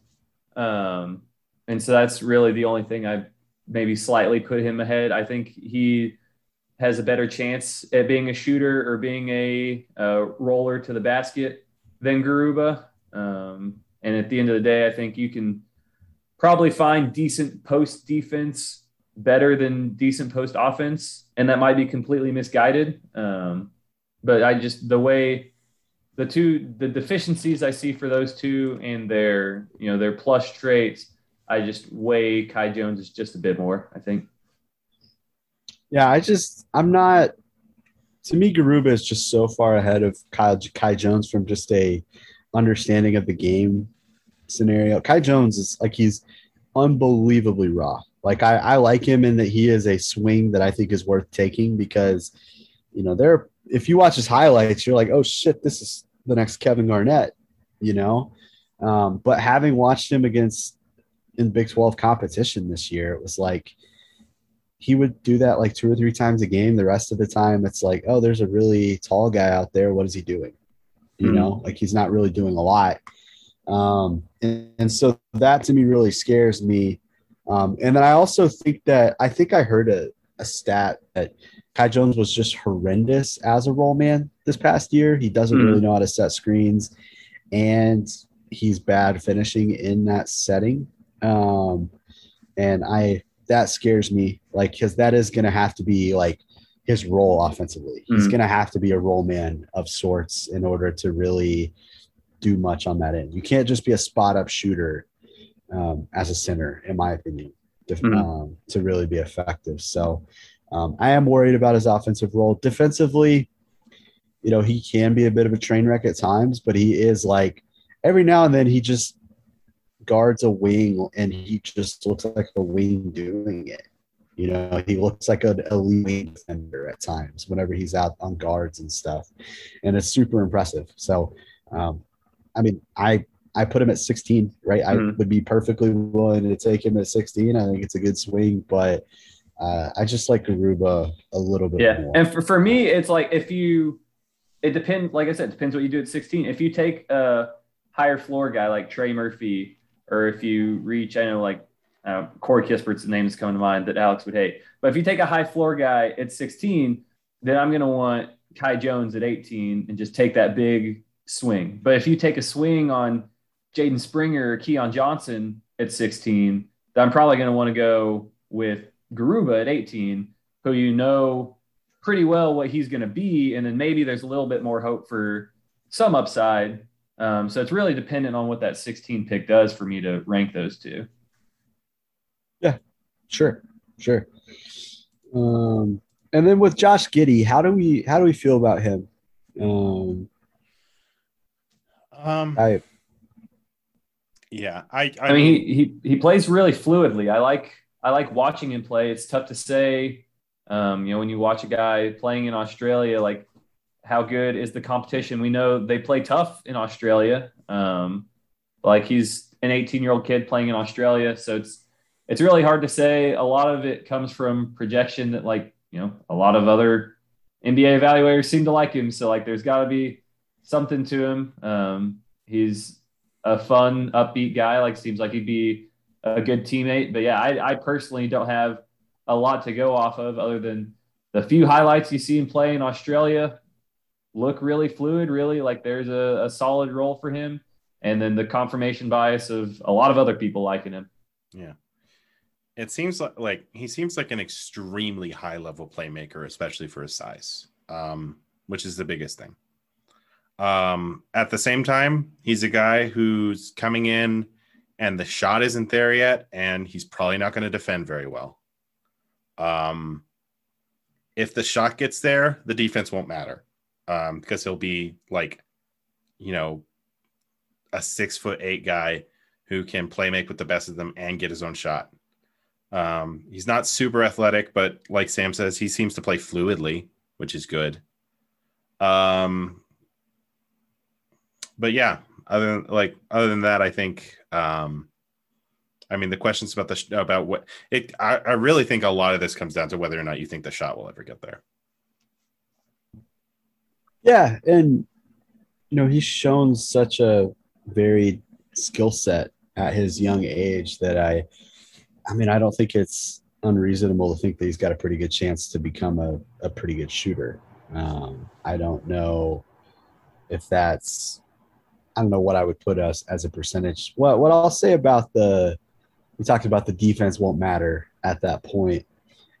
Um, and so that's really the only thing I maybe slightly put him ahead. I think he has a better chance at being a shooter or being a, a roller to the basket than Garuba. Um, and at the end of the day, I think you can probably find decent post defense better than decent post offense. And that might be completely misguided. Um, but I just, the way the two the deficiencies I see for those two and their you know their plus traits, I just weigh Kai Jones is just a bit more. I think. Yeah, I just I'm not. To me, Garuba is just so far ahead of Kyle Kai Jones from just a understanding of the game scenario. Kai Jones is like he's unbelievably raw. Like I, I like him in that he is a swing that I think is worth taking because, you know, there if you watch his highlights, you're like, oh shit, this is the next Kevin Garnett, you know. Um, but having watched him against in Big 12 competition this year. It was like he would do that like two or three times a game. The rest of the time, it's like, oh, there's a really tall guy out there. What is he doing? You know, like he's not really doing a lot. Um, and, and so that to me really scares me. Um, and then I also think that I think I heard a, a stat that Kai Jones was just horrendous as a roll man this past year. He doesn't Mhm. really know how to set screens, and he's bad finishing in that setting. Um, and I that scares me, like because that is going to have to be like his role offensively. He's Mhm. going to have to be a roll man of sorts in order to really do much on that end. You can't just be a spot up shooter um, as a center, in my opinion, to, Mhm. um, to really be effective. So um, I am worried about his offensive role. Defensively, you know, he can be a bit of a train wreck at times, but he is like every now and then he just guards a wing and he just looks like a wing doing it. You know, he looks like an elite defender at times whenever he's out on guards and stuff. And it's super impressive. So, um, I mean, I I put him at 16, right? I Mhm. would be perfectly willing to take him at 16. I think it's a good swing, but uh, I just like Garuba a little bit Yeah, more. and for, for me, it's like if you, it depends. Like I said, it depends what you do at 16. If you take a higher floor guy like Trey Murphy, or if you reach, I know like uh, Corey Kispert's name is coming to mind that Alex would hate. But if you take a high floor guy at 16, then I'm gonna want Kai Jones at 18 and just take that big swing. But if you take a swing on Jaden Springer or Keon Johnson at 16, then I'm probably gonna want to go with Garuba at 18, who you know pretty well what he's going to be, and then maybe there's a little bit more hope for some upside. Um, so it's really dependent on what that 16 pick does for me to rank those two. Sure, sure. Um, and then with Josh Giddey, how do we how do we feel about him? Um, Um, I yeah, I, I, I mean, he, he he plays really fluidly. I like I like watching him play. It's tough to say, um, you know, when you watch a guy playing in Australia, like how good is the competition? We know they play tough in Australia. Um, like he's an 18 year old kid playing in Australia, so it's it's really hard to say. A lot of it comes from projection that like you know a lot of other NBA evaluators seem to like him. So like there's got to be something to him. Um, he's a fun, upbeat guy. Like seems like he'd be a good teammate. But yeah, I, I personally don't have a lot to go off of other than the few highlights you see him play in Australia. Look really fluid, really like there's a, a solid role for him. And then the confirmation bias of a lot of other people liking him. yeah. It seems like like he seems like an extremely high level playmaker, especially for his size, um, which is the biggest thing. Um, at the same time, he's a guy who's coming in and the shot isn't there yet, and he's probably not going to defend very well. Um, if the shot gets there, the defense won't matter um, because he'll be like, you know, a six foot eight guy who can play make with the best of them and get his own shot. Um, he's not super athletic, but like Sam says, he seems to play fluidly, which is good. Um, but yeah, other than like other than that, I think um, I mean the questions about the sh- about what it I, I really think a lot of this comes down to whether or not you think the shot will ever get there. yeah, and you know he's shown such a varied skill set at his young age that I, I mean, I don't think it's unreasonable to think that he's got a pretty good chance to become a, a pretty good shooter. Um, I don't know if that's I don't know what I would put us as a percentage. What what I'll say about the we talked about the defense won't matter at that point,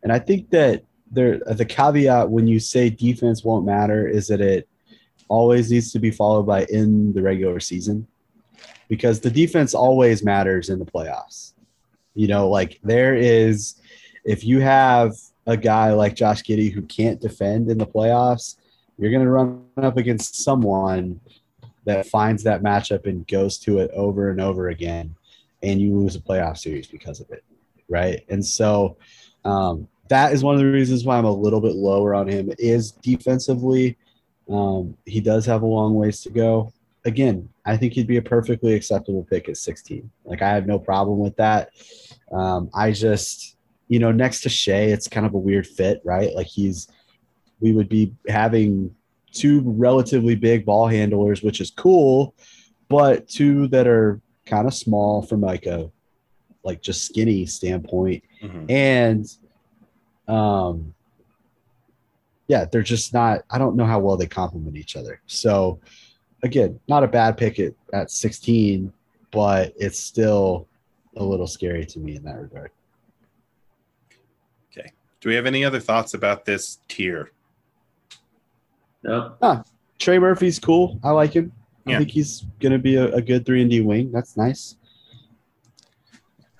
and I think that there the caveat when you say defense won't matter is that it always needs to be followed by in the regular season because the defense always matters in the playoffs. You know, like there is if you have a guy like Josh Giddey who can't defend in the playoffs, you're going to run up against someone that finds that matchup and goes to it over and over again, and you lose a playoff series because of it, right? And so um, that is one of the reasons why I'm a little bit lower on him. Is defensively, um, he does have a long ways to go. Again, I think he'd be a perfectly acceptable pick at 16. Like I have no problem with that. Um, I just, you know, next to Shai, it's kind of a weird fit, right? Like he's, we would be having two relatively big ball handlers, which is cool, but two that are kind of small from like a, like just skinny standpoint. Mhm. And, um, yeah, they're just not, I don't know how well they complement each other. So, again, not a bad pick at, at 16, but it's still a little scary to me in that regard. Okay. Do we have any other thoughts about this tier? No. Trey Murphy's cool. I like him. Yeah. I think he's going to be a, a good 3 and D wing. That's nice.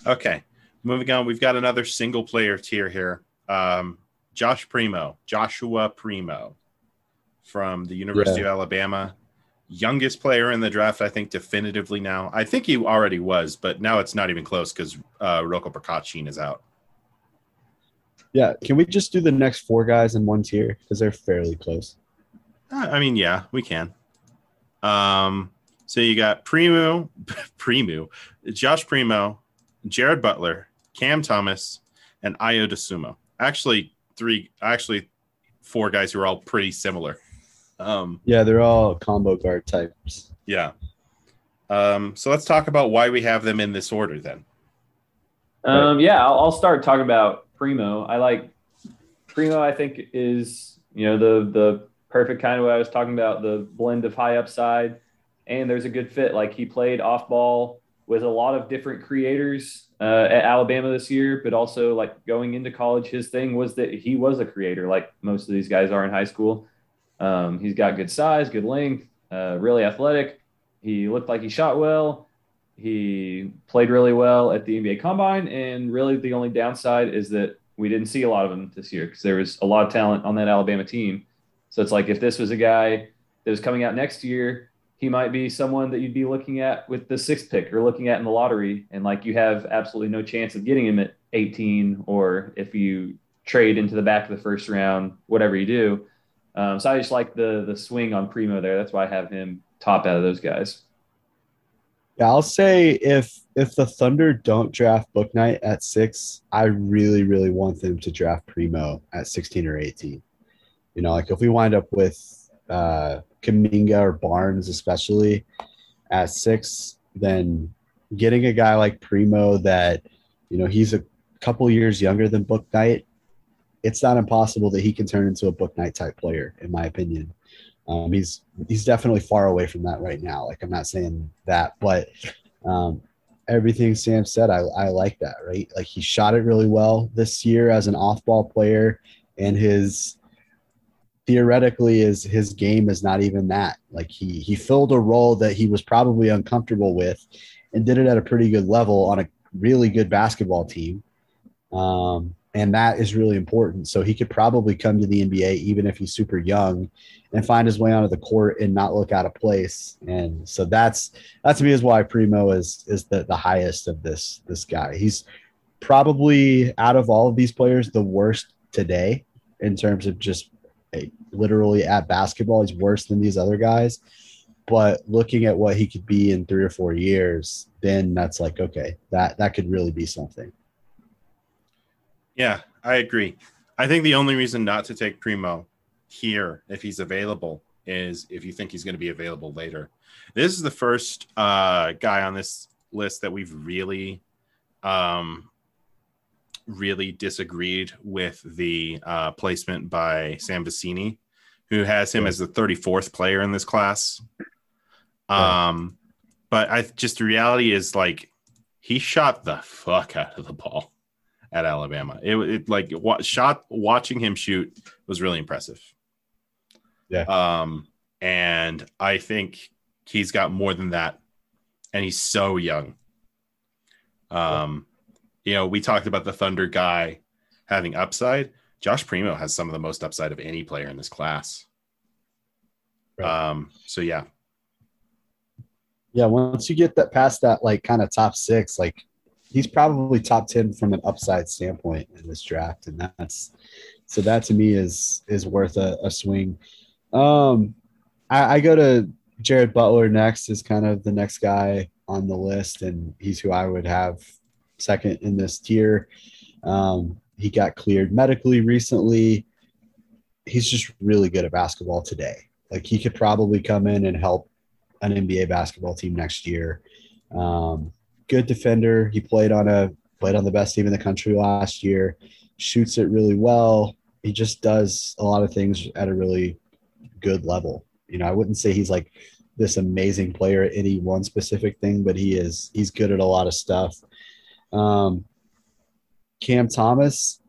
Okay, moving on. We've got another single player tier here. Um, Josh Primo, Joshua Primo from the University of Alabama. Youngest player in the draft, I think, definitively now. I think he already was, but now it's not even close because uh, Roko Prkacin is out. Yeah. Can we just do the next four guys in one tier? Because they're fairly close. Uh, I mean, yeah, we can. Um, so you got Primo, Primo, Josh Primo, Jared Butler, Cam Thomas, and Ayo Dosunmu. Actually, three, actually, four guys who are all pretty similar. Um, Yeah, they're all combo guard types. yeah. Um, so let's talk about why we have them in this order then. Um, yeah, I'll, I'll start talking about Primo. I like Primo. I think is you know the the perfect kind of what I was talking about the blend of high upside, and there's a good fit. Like he played off ball with a lot of different creators uh, at Alabama this year, but also like going into college, his thing was that he was a creator, like most of these guys are in high school. Um, he's got good size, good length, uh, really athletic. He looked like he shot well. He played really well at the NBA Combine, and really the only downside is that we didn't see a lot of him this year because there was a lot of talent on that Alabama team. So it's like if this was a guy that was coming out next year, he might be someone that you'd be looking at with the sixth pick or looking at in the lottery, and like you have absolutely no chance of getting him at 18, or if you trade into the back of the first round, whatever you do. Um, so I just like the the swing on Primo there. That's why I have him top out of those guys. Yeah, I'll say if if the Thunder don't draft Bouknight at six, I really, really want them to draft Primo at 16 or 18. You know, like if we wind up with uh Kuminga or Barnes, especially at six, then getting a guy like Primo that, you know, he's a couple years younger than Bouknight, it's not impossible that he can turn into a Bouknight type player, in my opinion. Um, he's he's definitely far away from that right now. Like I'm not saying that, but um, everything Sam said, I, I like that. Right, like he shot it really well this year as an off-ball player, and his theoretically is his game is not even that. Like he he filled a role that he was probably uncomfortable with, and did it at a pretty good level on a really good basketball team. Um, and that is really important. So he could probably come to the NBA even if he's super young and find his way onto the court and not look out of place. And so that's that to me is why Primo is is the the highest of this this guy. He's probably out of all of these players the worst today in terms of just eh, literally at basketball. He's worse than these other guys. But looking at what he could be in three or four years, then that's like okay, that that could really be something. Yeah, I agree. I think the only reason not to take Primo here, if he's available, is if you think he's going to be available later. This is the first uh, guy on this list that we've really, um, really disagreed with the uh, placement by Sam Vecenie, who has him as the 34th player in this class. Um, but I just the reality is like he shot the fuck out of the ball at Alabama. It, it like wa- shot watching him shoot was really impressive. Yeah. Um, and I think he's got more than that, and he's so young. Um, you know, we talked about the Thunder guy having upside. Josh Primo has some of the most upside of any player in this class. Right. Um, so yeah, Yeah, once you get that past that like kind of top six, like he's probably top ten from an upside standpoint in this draft, and that's so that to me is is worth a, a swing. Um, I, I go to Jared Butler next is kind of the next guy on the list, and he's who I would have second in this tier. Um, he got cleared medically recently. He's just really good at basketball today. Like he could probably come in and help an NBA basketball team next year. Um, good defender. He played on a played on the best team in the country last year. Shoots it really well. He just does a lot of things at a really good level. You know, I wouldn't say he's like this amazing player at any one specific thing, but he is he's good at a lot of stuff. Um, Cam Thomas,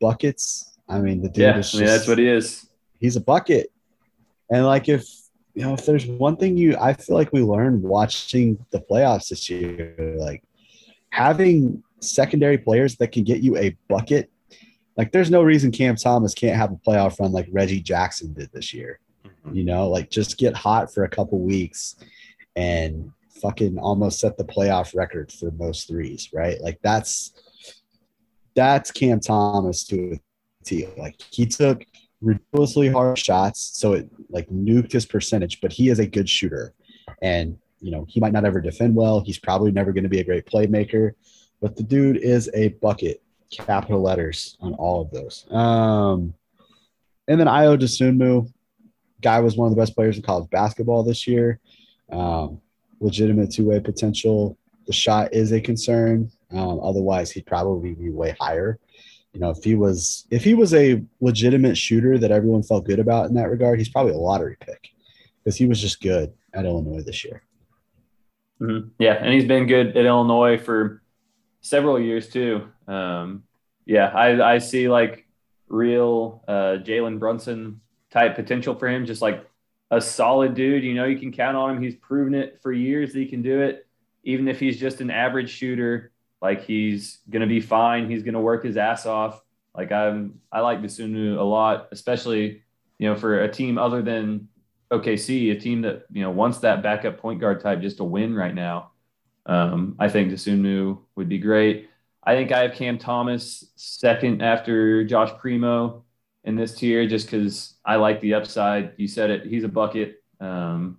buckets. I mean, the dude Yeah, is I mean that's what he is. he's a bucket. And like if you know, if there's one thing you I feel like we learned watching the playoffs this year, like having secondary players that can get you a bucket. Like there's no reason Cam Thomas can't have a playoff run like Reggie Jackson did this year. Mhm. You know, like just get hot for a couple weeks and fucking almost set the playoff record for most threes, right? Like that's that's Cam Thomas to a T. Like he took ridiculously hard shots, so it like nuked his percentage, but he is a good shooter. And you know, he might not ever defend well. He's probably never going to be a great playmaker, but the dude is a bucket, capital letters on all of those. Um, and then Ayo Dosunmu, guy was one of the best players in college basketball this year. Um, legitimate two-way potential. The shot is a concern. Um, otherwise, he'd probably be way higher. You know, if he was if he was a legitimate shooter that everyone felt good about in that regard, he's probably a lottery pick because he was just good at Illinois this year. Mhm. Yeah, and he's been good at Illinois for several years too. Um, yeah, I, I see like real uh, Jalen Brunson type potential for him, just like a solid dude. You know, you can count on him. He's proven it for years that he can do it, even if he's just an average shooter. Like he's gonna be fine. He's gonna work his ass off. Like I'm, I like Dosunmu a lot, especially you know for a team other than OKC, a team that you know wants that backup point guard type just to win right now. Um, I think Dosunmu would be great. I think I have Cam Thomas second after Josh Primo in this tier, just because I like the upside. You said it; he's a bucket. Um,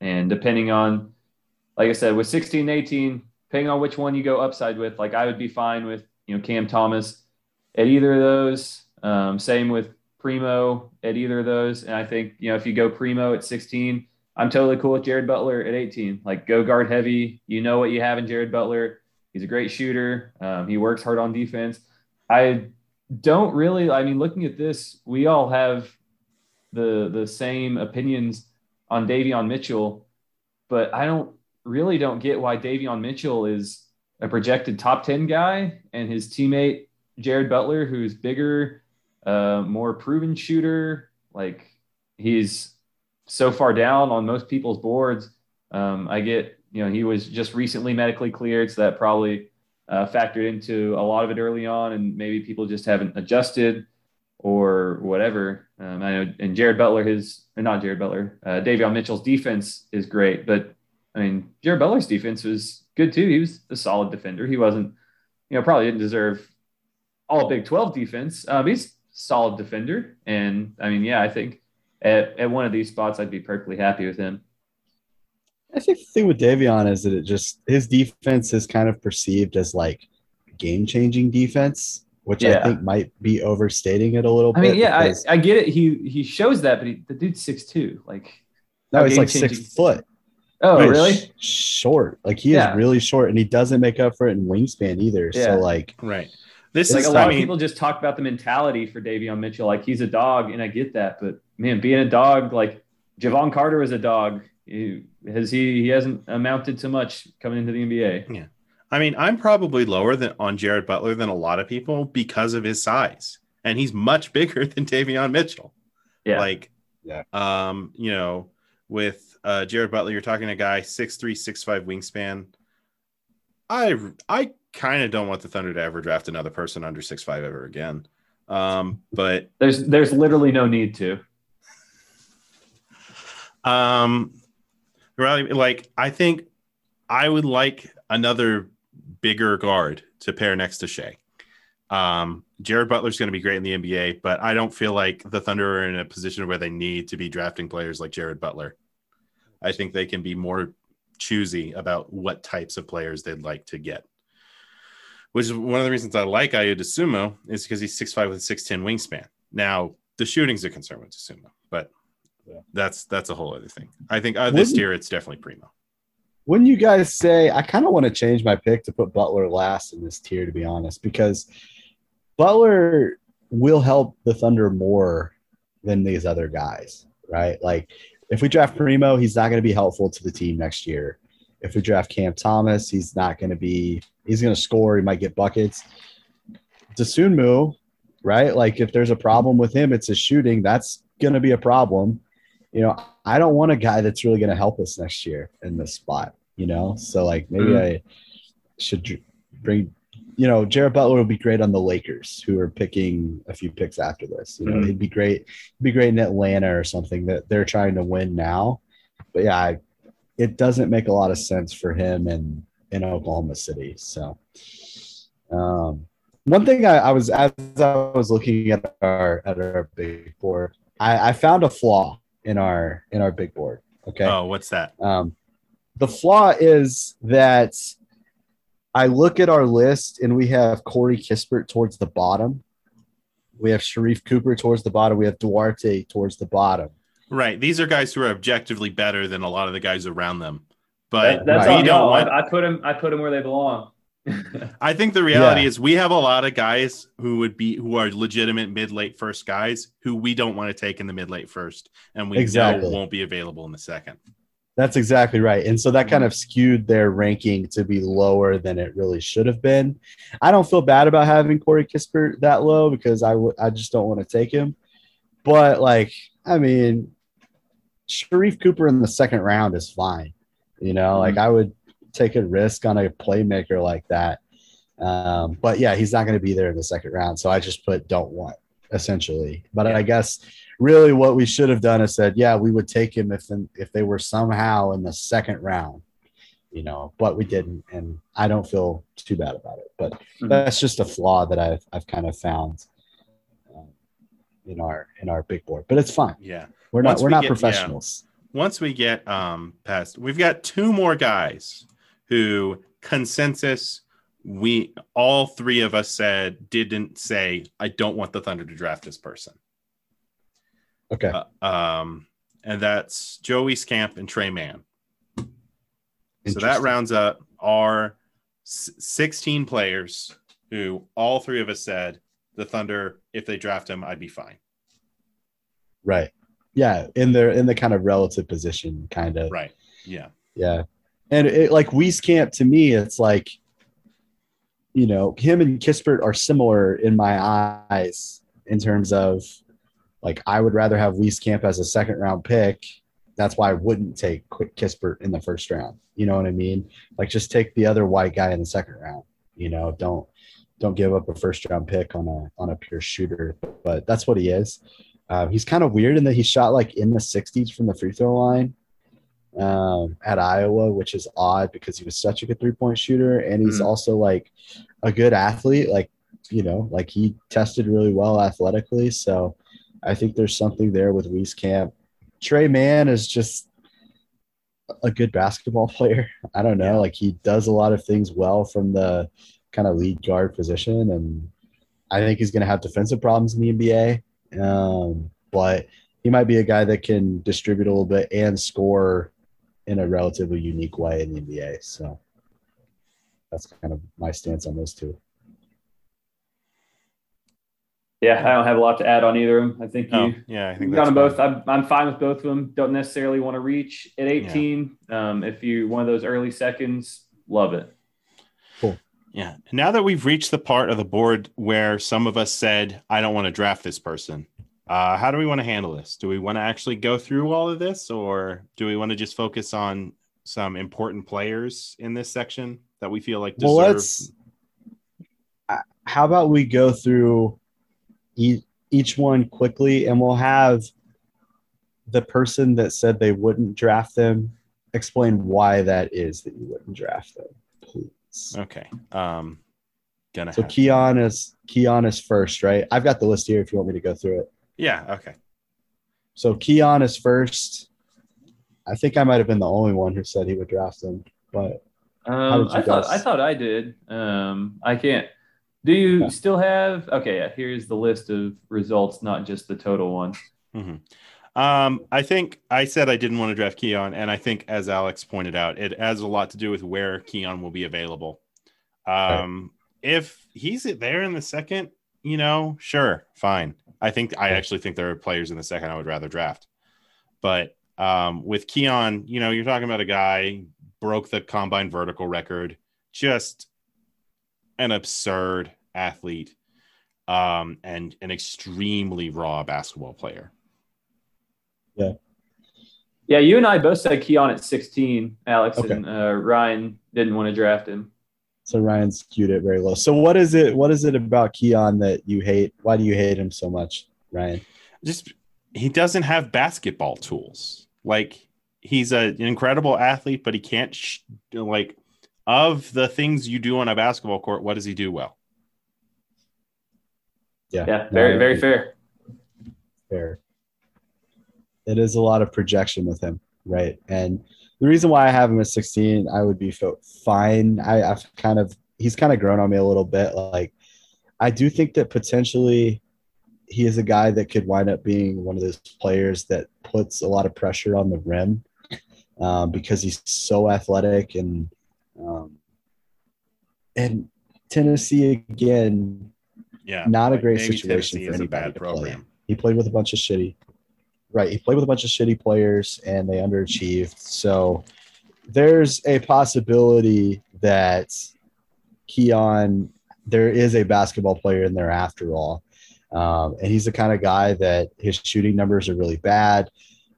and depending on, like I said, with 16, 18, depending on which one you go upside with, like I would be fine with you know Cam Thomas at either of those. Um, same with Primo at either of those. And I think, you know, if you go Primo at 16, I'm totally cool with Jared Butler at 18. Like go guard heavy. You know what you have in Jared Butler. He's a great shooter. Um, he works hard on defense. I don't really, I mean, looking at this, we all have the the same opinions on Davion Mitchell, but I don't really don't get why Davion Mitchell is a projected top 10 guy and his teammate Jared Butler, who's bigger, uh, more proven shooter. Like he's so far down on most people's boards. Um, I get, you know, he was just recently medically cleared, so that probably uh, factored into a lot of it early on, and maybe people just haven't adjusted or whatever. Um, I know, and Jared Butler, his not Jared Butler, uh, Davion Mitchell's defense is great, but I mean, Jared Butler's defense was good too. He was a solid defender. He wasn't, you know, probably didn't deserve all Big 12 defense. Um, he's solid defender. And I mean, yeah, I think at, at one of these spots, I'd be perfectly happy with him. I think the thing with Davion is that it just his defense is kind of perceived as like game changing defense, which I think might be overstating it a little I bit. mean, yeah, I, I get it. He he shows that, but he, the dude's six two. Like, no, he's like six foot. Oh, He's really? short. Like he Yeah. is really short, and he doesn't make up for it in wingspan either. Yeah. So like, Right. This Like is a lot I of people just talk about the mentality for Davion Mitchell. Like he's a dog, and I get that, but man, being a dog, like Jevon Carter is a dog. He, has he? He hasn't amounted to much coming into the NBA. Yeah. I mean, I'm probably lower than on Jared Butler than a lot of people because of his size, and he's much bigger than Davion Mitchell. Yeah. Like, Yeah. um, you know, with uh, Jared Butler, you're talking a guy six three, six five wingspan. I I kind of don't want the Thunder to ever draft another person under six five ever again. Um, but There's there's literally no need to. Um, really, like I think I would like another bigger guard to pair next to Shai. Um, Jared Butler's going to be great in the NBA, but I don't feel like the Thunder are in a position where they need to be drafting players like Jared Butler. I think they can be more choosy about what types of players they'd like to get. Which is one of the reasons I like Ayo Sumo is because he's 6'5 with a 6'10 wingspan. Now, the shooting's a concern with Sumo, but Yeah. that's that's a whole other thing. I think uh, this Wouldn't- tier it's definitely primo. Wouldn't you guys say I kind of want to change my pick to put Butler last in this tier, to be honest, because Butler will help the Thunder more than these other guys, right? Like if we draft Primo, he's not going to be helpful to the team next year. If we draft Cam Thomas, he's not going to be. He's going to score. He might get buckets. Dosunmu, right? Like if there's a problem with him, it's his shooting. That's going to be a problem. You know, I don't want a guy that's really going to help us next year in this spot. You know, so like maybe Mhm. I should bring. You know, Jared Butler would be great on the Lakers, who are picking a few picks after this. You know, Mhm. he'd be great. He'd be great in Atlanta or something that they're trying to win now. But yeah, I, it doesn't make a lot of sense for him in in Oklahoma City. So, um, one thing I, I was as I was looking at our at our big board, I, I found a flaw in our in our big board. Okay. Oh, what's that? Um, the flaw is that I look at our list and we have Corey Kispert towards the bottom. We have Sharife Cooper towards the bottom. We have Duarte towards the bottom. Right. These are guys who are objectively better than a lot of the guys around them. But That- that's Right. we don't want I, I put them. I put him where they belong. I think the reality Yeah. is we have a lot of guys who would be who are legitimate mid late first guys who we don't want to take in the mid late first, and we Exactly. know won't be available in the second. That's exactly right. And so that kind of skewed their ranking to be lower than it really should have been. I don't feel bad about having Corey Kispert that low because I would I just don't want to take him. But like, I mean, Sharife Cooper in the second round is fine. You know, like I would take a risk on a playmaker like that. Um, but yeah, he's not going to be there in the second round. So I just put don't want essentially. But I guess really what we should have done is said, yeah, we would take him if if they were somehow in the second round, you know, but we didn't, and I don't feel too bad about it. But Mhm. that's just a flaw that I've I've kind of found um, in our in our big board. But it's fine. Yeah. We're not we're we not get- yeah. professionals. Once we get um past, we've got two more guys who consensus we all three of us said didn't say I don't want the Thunder to draft this person. Okay. Uh, um, and that's Joey Wieskamp and Tre Mann. So that rounds up our s- 16 players who all three of us said the Thunder, if they draft him, I'd be fine. Right. Yeah, in their in the kind of relative position, kind of. Right. Yeah. Yeah. And it, like Wieskamp to me, it's like, you know, him and Kispert are similar in my eyes in terms of like I would rather have Wieskamp as a second round pick. That's why I wouldn't take Quick Kispert in the first round. You know what I mean? Like just take the other white guy in the second round. You know, don't don't give up a first round pick on a on a pure shooter. But that's what he is. Uh, he's kind of weird in that he shot like in the 60s from the free throw line um, at Iowa, which is odd because he was such a good three point shooter. And he's Mhm. also like a good athlete. Like, you know, like he tested really well athletically. So I think there's something there with Wieskamp. Tre Mann is just a good basketball player. I don't know. Yeah. Like he does a lot of things well from the kind of lead guard position. And I think he's going to have defensive problems in the NBA. Um, but he might be a guy that can distribute a little bit and score in a relatively unique way in the NBA. So that's kind of my stance on those two. Yeah, I don't have a lot to add on either of them. I think you Oh, yeah. I think You think got them both. I'm, I'm fine with both of them. Don't necessarily want to reach at 18. Um, if you one of those early seconds, love it. Cool. Yeah. Now that we've reached the part of the board where some of us said, I don't want to draft this person, uh, how do we want to handle this? Do we want to actually go through all of this or do we want to just focus on some important players in this section that we feel like deserve? Well, let's. How about we go through each, each one quickly, and we'll have the person that said they wouldn't draft them explain why that is that you wouldn't draft them, please. Okay. Um, gonna So have- Keon is Keon is first, right? I've got the list here if you want me to go through it. yeah. Okay. So Keon is first. I think I might have been the only one who said he would draft him, but Um, I thought guys- I thought I did. Um, I can't. Do you Yeah. still have? Okay, yeah. Here's the list of results, not just the total one. Um, I think I said I didn't want to draft Keon, and I think, as Alex pointed out, it has a lot to do with where Keon will be available. Um, if he's there in the second, you know, sure, fine. I think I actually think there are players in the second I would rather draft, but um, with Keon, you know, you're talking about a guy broke the combine vertical record, just an absurd athlete, um, and an extremely raw basketball player. Yeah, Yeah, you and I both said Keon at 16, Alex, Okay. and uh, Ryan didn't want to draft him. so Ryan skewed it very low. So what is it? What is it about Keon that you hate? Why do you hate him so much, Ryan? just he doesn't have basketball tools. Like he's a, an incredible athlete, but he can't sh- like of the things you do on a basketball court. What does he do well? Yeah, Yeah, very, I very fair. fair. It is a lot of projection with him, right? And the reason why I have him at 16, I would be fine. I, I've kind of he's kind of grown on me a little bit. Like I do think that potentially he is a guy that could wind up being one of those players that puts a lot of pressure on the rim um, because he's so athletic and um, and Tennessee again Yeah, Not a great situation Tennessee for anybody bad to play program. he played with a bunch of shitty right he played with a bunch of shitty players and they underachieved. So there's a possibility that keon there is a basketball player in there after all. Um, and he's the kind of guy that his shooting numbers are really bad.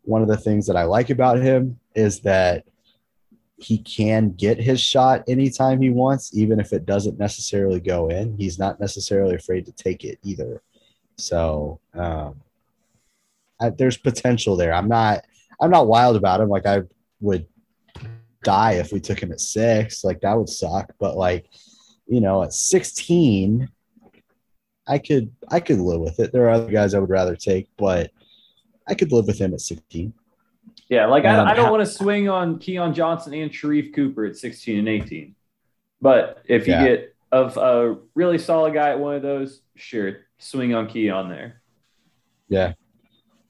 One of the things that i like about him is that he can get his shot anytime he wants even if it doesn't necessarily go in he's not necessarily afraid to take it either so um, I, there's potential there. I'm not I'm not wild about him. Like I would die if we took him at six. Like that would suck. But like you know, at 16, I could I could live with it. There are other guys I would rather take, but I could live with him at 16. Yeah, like Um, I, I don't want to swing on Keon Johnson and Sharife Cooper at 16 and 18. But if you Yeah. get of a really solid guy at one of those, sure, swing on Keon there. Yeah.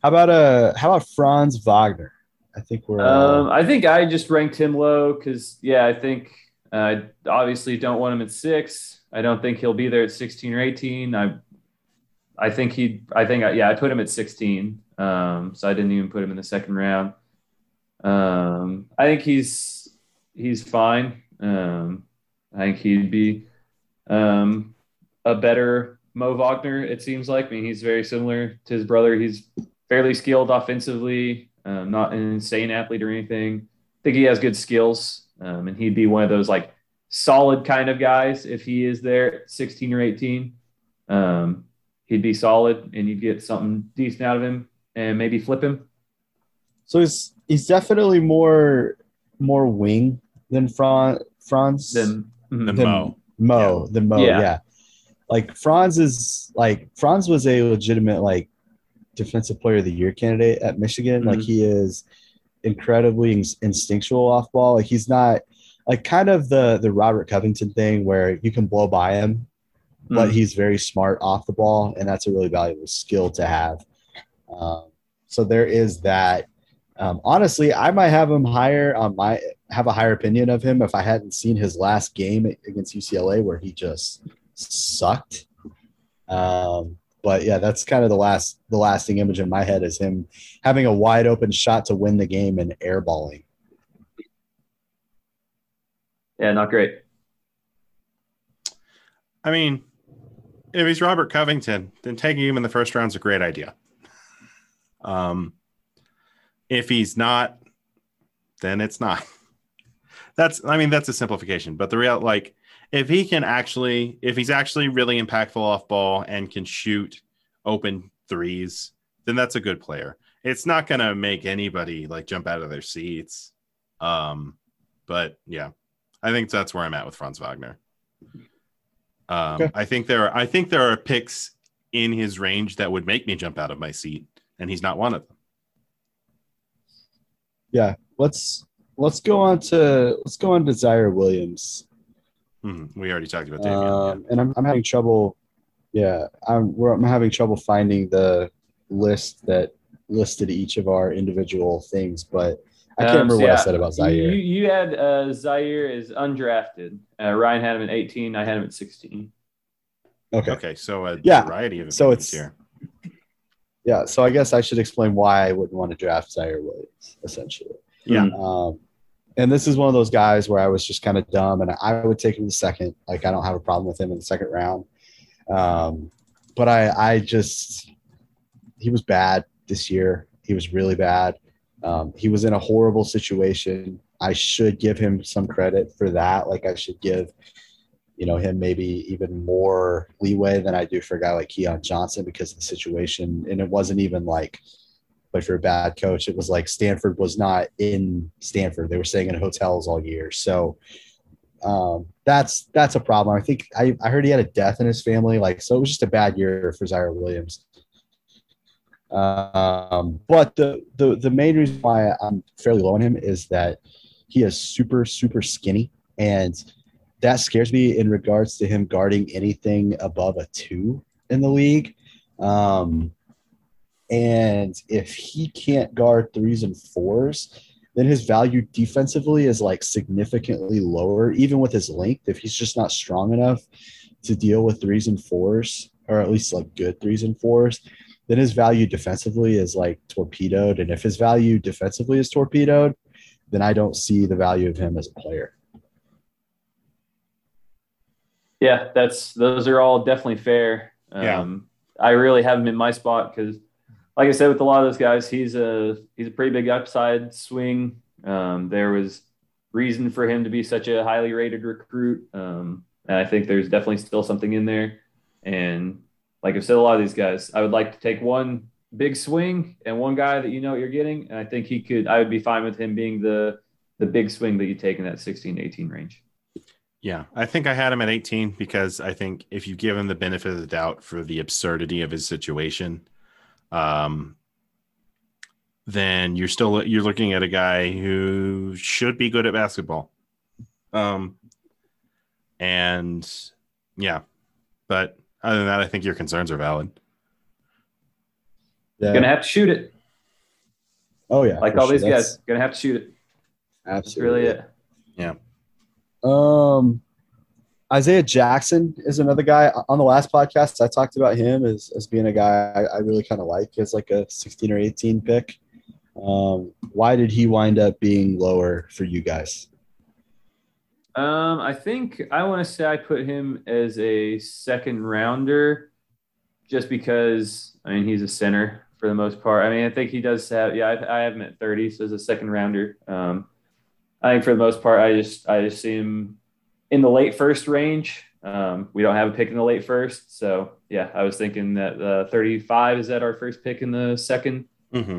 How about uh how about Franz Wagner? I think we're uh, Um, I think I just ranked him low because, yeah, I think I obviously don't want him at six. I don't think he'll be there at 16 or 18. I, I think he, I think, I, yeah, I put him at 16. Um, so I didn't even put him in the second round. Um, I think he's he's fine. Um, I think he'd be um, a better Mo Wagner. It seems like. I mean, he's very similar to his brother. He's fairly skilled offensively, um, not an insane athlete or anything. I think he has good skills, um, and he'd be one of those like solid kind of guys if he is there at 16 or 18. Um, he'd be solid, and you'd get something decent out of him, and maybe flip him. so he's he's definitely more more wing than Franz Franz Then The Than- Mo. Mo, the Mo, Yeah. yeah. Like Franz is like Franz was a legitimate like defensive player of the year candidate at Michigan. Like Mhm. he is incredibly ins- instinctual off ball. Like he's not like kind of the the Robert Covington thing where you can blow by him, but Mhm. he's very smart off the ball, and that's a really valuable skill to have. Um, so there is that. Um, honestly, I might have him higher on my have a higher opinion of him if I hadn't seen his last game against UCLA where he just sucked. Um, but yeah, that's kind of the last the lasting image in my head is him having a wide open shot to win the game and airballing. yeah, not great. I mean, if he's Robert Covington, then taking him in the first round is a great idea. Um, if he's not, then it's not. That's, I mean, that's a simplification, but the real, like, if he can actually, if he's actually really impactful off ball and can shoot open threes, then that's a good player. It's not going to make anybody like jump out of their seats. Um, but yeah, I think that's where I'm at with Franz Wagner. Um, Okay. I think there are I think there are picks in his range that would make me jump out of my seat, and he's not one of them. Let's let's go on to let's go on to Ziaire Williams. Mhm, We already talked about Davion. Um, and I'm, I'm having trouble. Yeah, I'm we're, I'm having trouble finding the list that listed each of our individual things, but I can't Um, remember so what I said about Ziaire. You, you had uh, Ziaire is undrafted. Uh, Ryan had him at 18. I had him at 16. okay. Okay, so a Yeah, variety of so it's- here. Yeah, so I guess I should explain why I wouldn't want to draft Ziaire Williams, essentially. Yeah. Um, and this is one of those guys where I was just kind of dumb, and I would take him the second. Like I don't have a problem with him in the second round. Um, but I, I just he was bad this year. He was really bad. Um, he was in a horrible situation. I should give him some credit for that. Like I should give, you know, him maybe even more leeway than I do for a guy like Keon Johnson because of the situation. And it wasn't even like but for a bad coach. It was like Stanford was not in Stanford. They were staying in hotels all year. So um, that's that's a problem. I think I, I heard he had a death in his family. Like so, it was just a bad year for Ziaire Williams. Um, but the, the the main reason why I'm fairly low on him is that he is super super skinny, and that scares me in regards to him guarding anything above a two in the league. Um, and if he can't guard threes and fours, then his value defensively is like significantly lower, even with his length. If he's just not strong enough to deal with threes and fours, or at least like good threes and fours, then his value defensively is like torpedoed. And if his value defensively is torpedoed, then I don't see the value of him as a player. Yeah, that's those are all definitely fair. Yeah. Um, I really have him in my spot because, like I said, with a lot of those guys, he's a he's a pretty big upside swing. Um, there was reason for him to be such a highly rated recruit, um, and I think there's definitely still something in there. And like I've said, a lot of these guys, I would like to take one big swing and one guy that you know what you're getting, and I think he could. I would be fine with him being the the big swing that you take in that 16 to 18 range. Yeah, I think I had him at 18 because I think if you give him the benefit of the doubt for the absurdity of his situation, um, then you're still you're looking at a guy who should be good at basketball. Um, and yeah, but other than that, I think your concerns are valid. Yeah. Gonna have to shoot it, oh yeah. like all sure. these That's guys. Gonna have to shoot it. Absolutely, That's really it. Um, Isaiah Jackson is another guy on the last podcast. I talked about him as, as being a guy I, I really kind of like as like a 16 or 18 pick. Um, why did he wind up being lower for you guys? Um, I think I want to say I put him as a second rounder, just because I mean he's a center for the most part. I mean I think he does have yeah I, I have him at thirty, so as a second rounder. Um, I think for the most part I just I just see him in the late first range. Um, we don't have a pick in the late first, so yeah, I was thinking that uh, thirty five is that our first pick in the second. Mm-hmm.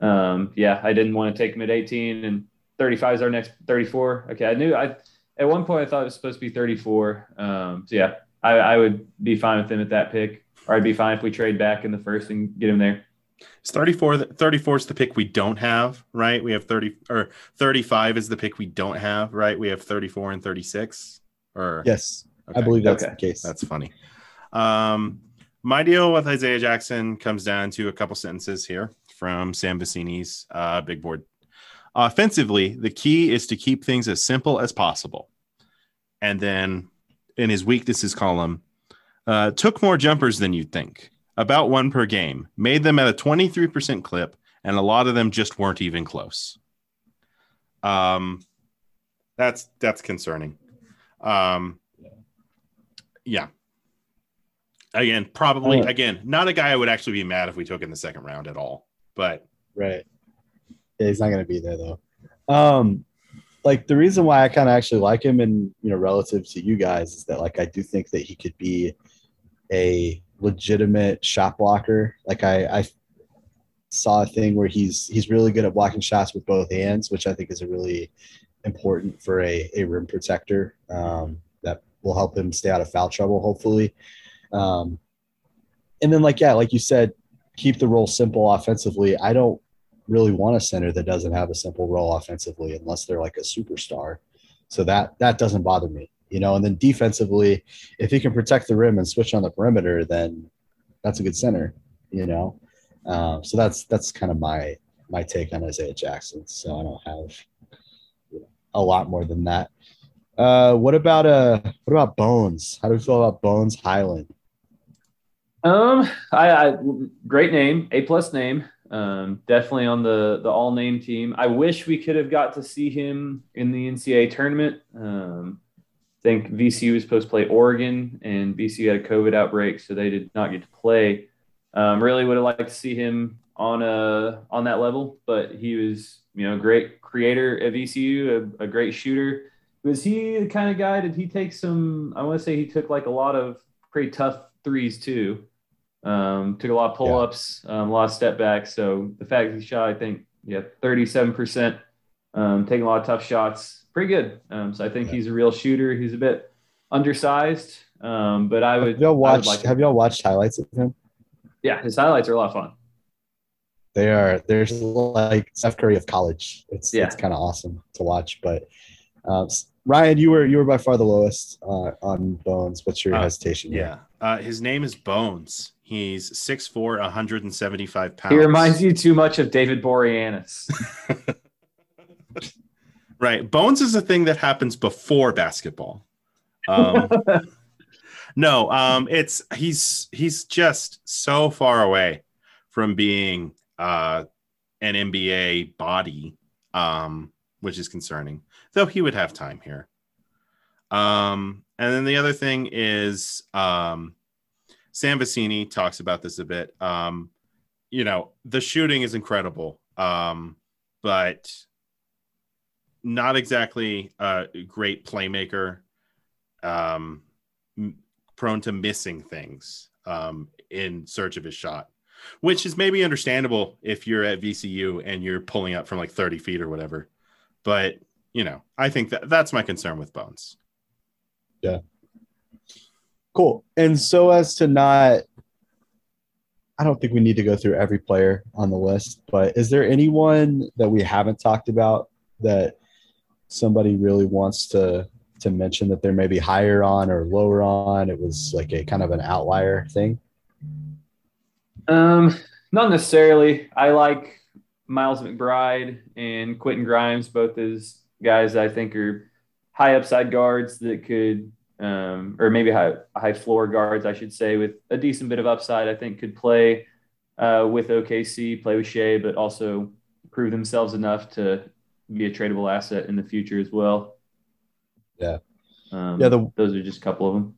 Um, yeah, I didn't want to take him at 18 and 35 is our next 34. Okay. I knew I, at one point I thought it was supposed to be 34. Um, so yeah, I, I would be fine with him at that pick, or I'd be fine if we trade back in the first and get him there. It's 34. 34 is the pick we don't have, right? We have 30 or 35 is the pick we don't have, right? We have 34 and 36. Or Yes, I believe that's Okay. the case. That's funny. Um, my deal with Isaiah Jackson comes down to a couple sentences here from Sam Vecenie's uh, big board. Offensively, the key is to keep things as simple as possible. And then in his weaknesses column, uh, took more jumpers than you'd think, about one per game, made them at a 23% clip, and a lot of them just weren't even close. Um, that's that's concerning. Um, yeah. Again, probably again, not a guy I would actually be mad if we took in the second round at all. But Right. Yeah, he's not going to be there though. Um, like the reason why I kind of actually like him, and you know, relative to you guys, is that like I do think that he could be a legitimate shot blocker. Like I, I saw a thing where he's he's really good at blocking shots with both hands, which I think is a really important for a, a rim protector. Um, that will help him stay out of foul trouble, hopefully. Um, and then like yeah, like you said, keep the role simple offensively. I don't really want a center that doesn't have a simple role offensively unless they're like a superstar. So that that doesn't bother me, you know. And then defensively, if he can protect the rim and switch on the perimeter, then that's a good center, you know. Um, so that's that's kind of my my take on Isaiah Jackson. So I don't have you know, a lot more than that. Uh, what about uh what about Bones? How do you feel about Bones Hyland? Um, I, I great name, A plus name. Um, definitely on the the all name team. I wish we could have got to see him in the NCAA tournament. Um, think VCU was supposed to play Oregon, and VCU had a COVID outbreak, so they did not get to play. Um, really would have liked to see him on a on that level, but he was you know a great creator at VCU, a, a great shooter. Was he the kind of guy? Did he take some? I want to say he took like a lot of pretty tough threes too. Um, took a lot of pull ups, yeah. um, a lot of step backs. So the fact that he shot, I think, yeah, 37%, um, taking a lot of tough shots, pretty good. Um, so I think yeah. he's a real shooter. He's a bit undersized, um, but I would. Have y'all watched? Like have y'all watched highlights of him? Yeah, his highlights are a lot of fun. They are. There's like Steph Curry of college. It's yeah. it's kind of awesome to watch. But uh, Ryan, you were you were by far the lowest uh, on Bones. What's your uh, hesitation? Yeah, uh, his name is Bones. He's 6'4", 175 pounds. He reminds you too much of David Boreanaz. right. Bones is a thing that happens before basketball. Um, no, um, it's he's he's just so far away from being uh, an NBA body, um, which is concerning. Though he would have time here. Um, and then the other thing is um, Sam Vecenie talks about this a bit. Um, you know, the shooting is incredible, um, but not exactly a great playmaker. Um, prone to missing things um, in search of his shot, which is maybe understandable if you're at VCU and you're pulling up from like 30 feet or whatever. But you know, I think that that's my concern with Bones. Yeah. Cool. And so as to not, I don't think we need to go through every player on the list, but is there anyone that we haven't talked about that somebody really wants to to mention that they're maybe higher on or lower on? It was like a kind of an outlier thing. Um, not necessarily. I like Miles McBride and Quentin Grimes, both as guys I think are high upside guards that could um, or maybe high, high floor guards, I should say, with a decent bit of upside. I think could play uh, with OKC, play with Shai, but also prove themselves enough to be a tradable asset in the future as well. Yeah, um, yeah. The, those are just a couple of them.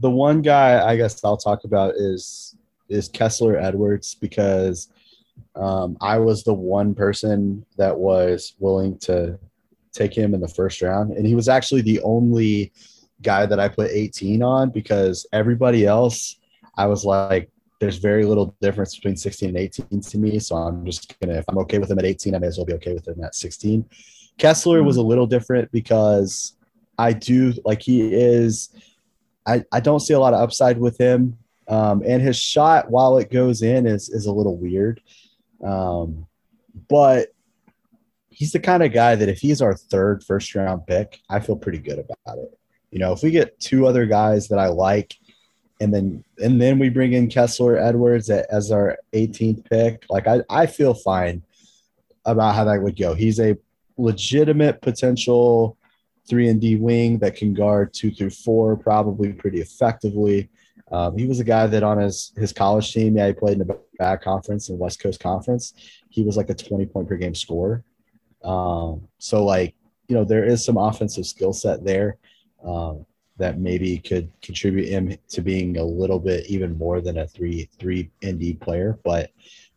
The one guy I guess I'll talk about is is Kessler Edwards because um, I was the one person that was willing to take him in the first round, and he was actually the only guy that I put 18 on because everybody else, I was like, there's very little difference between 16 and 18 to me. So I'm just gonna, if I'm okay with him at 18, I may as well be okay with him at 16. Kessler was a mm-hmm. little different because I do like he is. I, I don't see a lot of upside with him. Um, and his shot, while it goes in, is is a little weird. Um, but he's the kind of guy that if he's our third first round pick, I feel pretty good about it. You know, if we get two other guys that I like, and then and then we bring in Kessler Edwards as our 18th pick, like I, I feel fine about how that would go. He's a legitimate potential three and D wing that can guard two through four probably pretty effectively. Um, he was a guy that on his his college team, yeah, he played in the back conference and West Coast Conference. He was like a 20 point per game scorer. Um, so like, you know, there is some offensive skill set there um, that maybe could contribute him to being a little bit even more than a three three ND player. But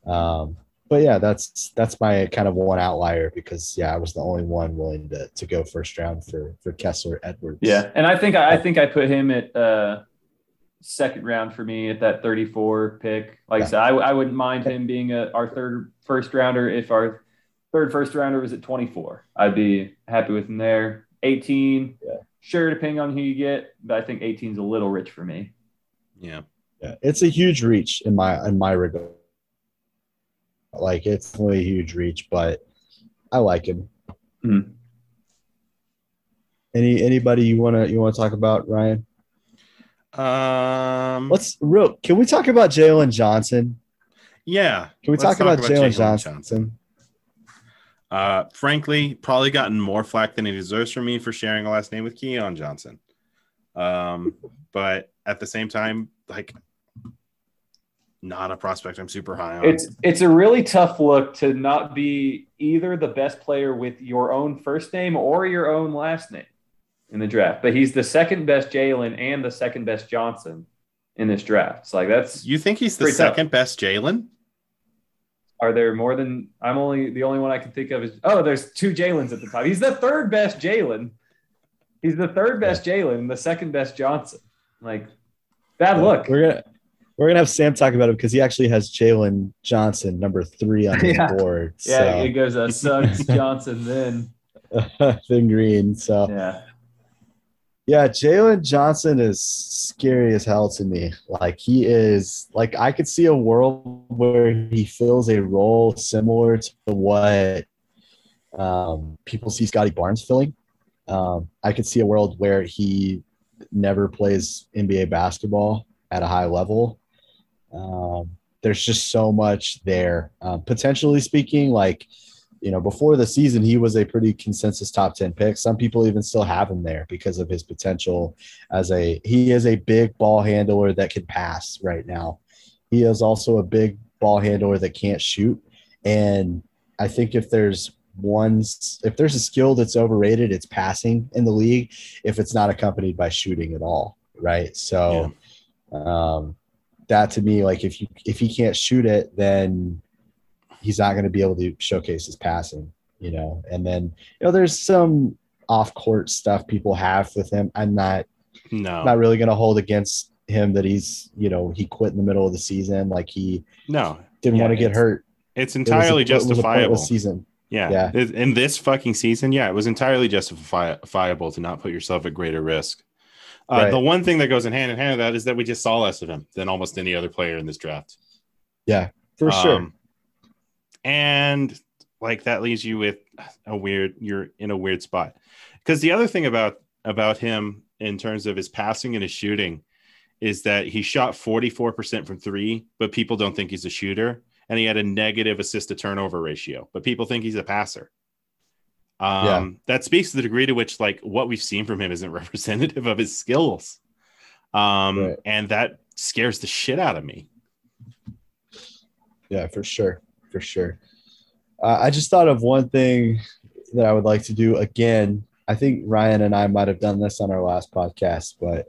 um, but yeah, that's that's my kind of one outlier because yeah, I was the only one willing to, to go first round for for Kessler Edwards. Yeah, and I think I think I put him at uh, second round for me at that 34 pick. Like yeah. I said, I, I wouldn't mind him being a, our third first rounder if our third first rounder was at 24. I'd be happy with him there. 18. Yeah. Sure, depending on who you get, but I think 18 is a little rich for me. Yeah. Yeah. It's a huge reach in my in my regard. Like it's really a huge reach, but I like him. Hmm. Any anybody you wanna you wanna talk about, Ryan? Um, Let's real. Can we talk about Jalen Johnson? yeah. Can we let's talk, about, Jalen Johnson? Uh, frankly, probably gotten more flack than he deserves from me for sharing a last name with Keon Johnson. Um, but at the same time, like, not a prospect I'm super high on. It's it's a really tough look to not be either the best player with your own first name or your own last name in the draft. But he's the second best Jalen and the second best Johnson in this draft. It's like that's you think he's the Pretty tough. second best Jalen? Are there more than I'm only the only one I can think of is oh, there's two Jalen's at the top. He's the third best Jalen. He's the third best Jalen, the second best Johnson. Like bad look. We're gonna we're gonna have Sam talk about it because he actually has Jalen Johnson number three on his Yeah. board. Yeah, it goes uh, Suggs Johnson then. Then green. So Yeah. Yeah, Jalen Johnson is scary as hell to me. Like he is like I could see a world where he fills a role similar to what um, people see Scottie Barnes filling. Um, I could see a world where he never plays NBA basketball at a high level. Um, there's just so much there. Um, potentially speaking, like you know, before the season, he was a pretty consensus top 10 pick. Some people even still have him there because of his potential as a, he is a big ball handler that can pass right now. He is also a big ball handler that can't shoot. And I think if there's one, if there's a skill that's overrated, it's passing in the league if it's not accompanied by shooting at all. Right. So, um, that to me, like if you, if he can't shoot it, then he's not going to be able to showcase his passing, you know. And then, you know, there's some off court stuff people have with him. I'm not No, not really going to hold against him that he's, you know, he quit in the middle of the season, like he no, didn't Yeah, want to get hurt. it's It was a- entirely it was a justifiable. pointless season. Yeah. Yeah. In this fucking season, yeah, it was entirely justifiable to not put yourself at greater risk. Uh, Right. The one thing that goes in hand in hand with that is that we just saw less of him than almost any other player in this draft. Yeah, for sure. And like that leaves you with a weird, you're in a weird spot. Because the other thing about about him in terms of his passing and his shooting is that he shot 44% from three, but people don't think he's a shooter. And he had a negative assist to turnover ratio, but people think he's a passer. Um, Yeah. that speaks to the degree to which like what we've seen from him isn't representative of his skills. Um, Right. and that scares the shit out of me. Yeah, for sure. For sure. Uh, I just thought of one thing that I would like to do again. I think Ryan and I might have done this on our last podcast, but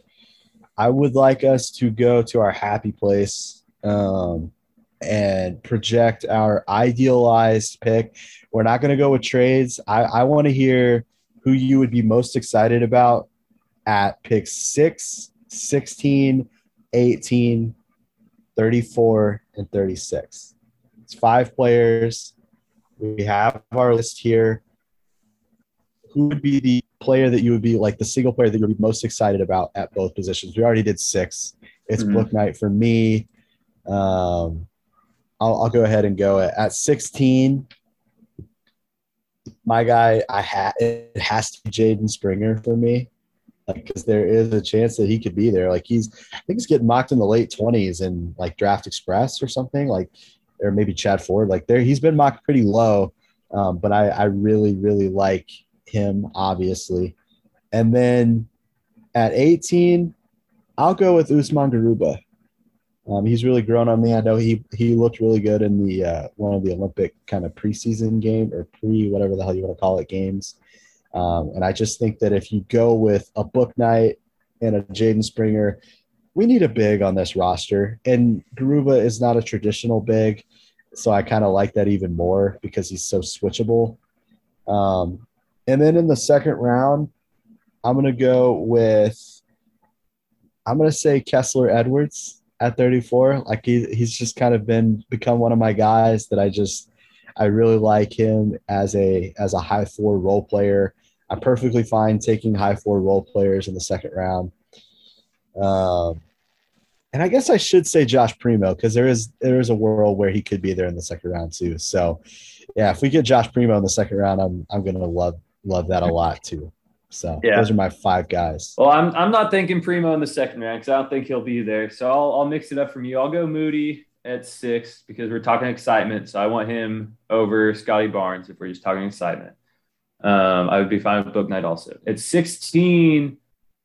I would like us to go to our happy place um, and project our idealized pick. We're not going to go with trades. I, I want to hear who you would be most excited about at pick 6, 16, 18, 34, and 36. It's five players. We have our list here. Who would be the player that you would be like the single player that you would be most excited about at both positions? We already did six. It's Mhm. Bouknight for me. Um, I'll, I'll go ahead and go at, at 16. My guy, I ha- it has to be Jaden Springer for me, like because there is a chance that he could be there. Like he's, I think he's getting mocked in the late 20s in like Draft Express or something like or maybe Chad Ford. Like there, he's been mocked pretty low, um, but I, I really, really like him, obviously. And then at 18, I'll go with Usman Garuba. Um, he's really grown on me. I know he he looked really good in the uh, one of the Olympic kind of preseason game or pre whatever the hell you want to call it games. Um, and I just think that if you go with a Bouknight and a Jaden Springer, we need a big on this roster. And Garuba is not a traditional big, so I kind of like that even more because he's so switchable. Um, and then in the second round, I'm gonna go with I'm gonna say Kessler Edwards at 34. Like he, he's just kind of been become one of my guys that I just I really like him as a as a high four role player. I'm perfectly fine taking high four role players in the second round. Um, and I guess I should say Josh Primo because there is there is a world where he could be there in the second round too. So, yeah, if we get Josh Primo in the second round, I'm I'm gonna love love that a lot too. So Yeah. those are my five guys. Well, I'm I'm not thinking Primo in the second round because I don't think he'll be there. So I'll I'll mix it up from you. I'll go Moody at six because we're talking excitement. So I want him over Scottie Barnes if we're just talking excitement. Um, I would be fine with Bouknight also. At 16,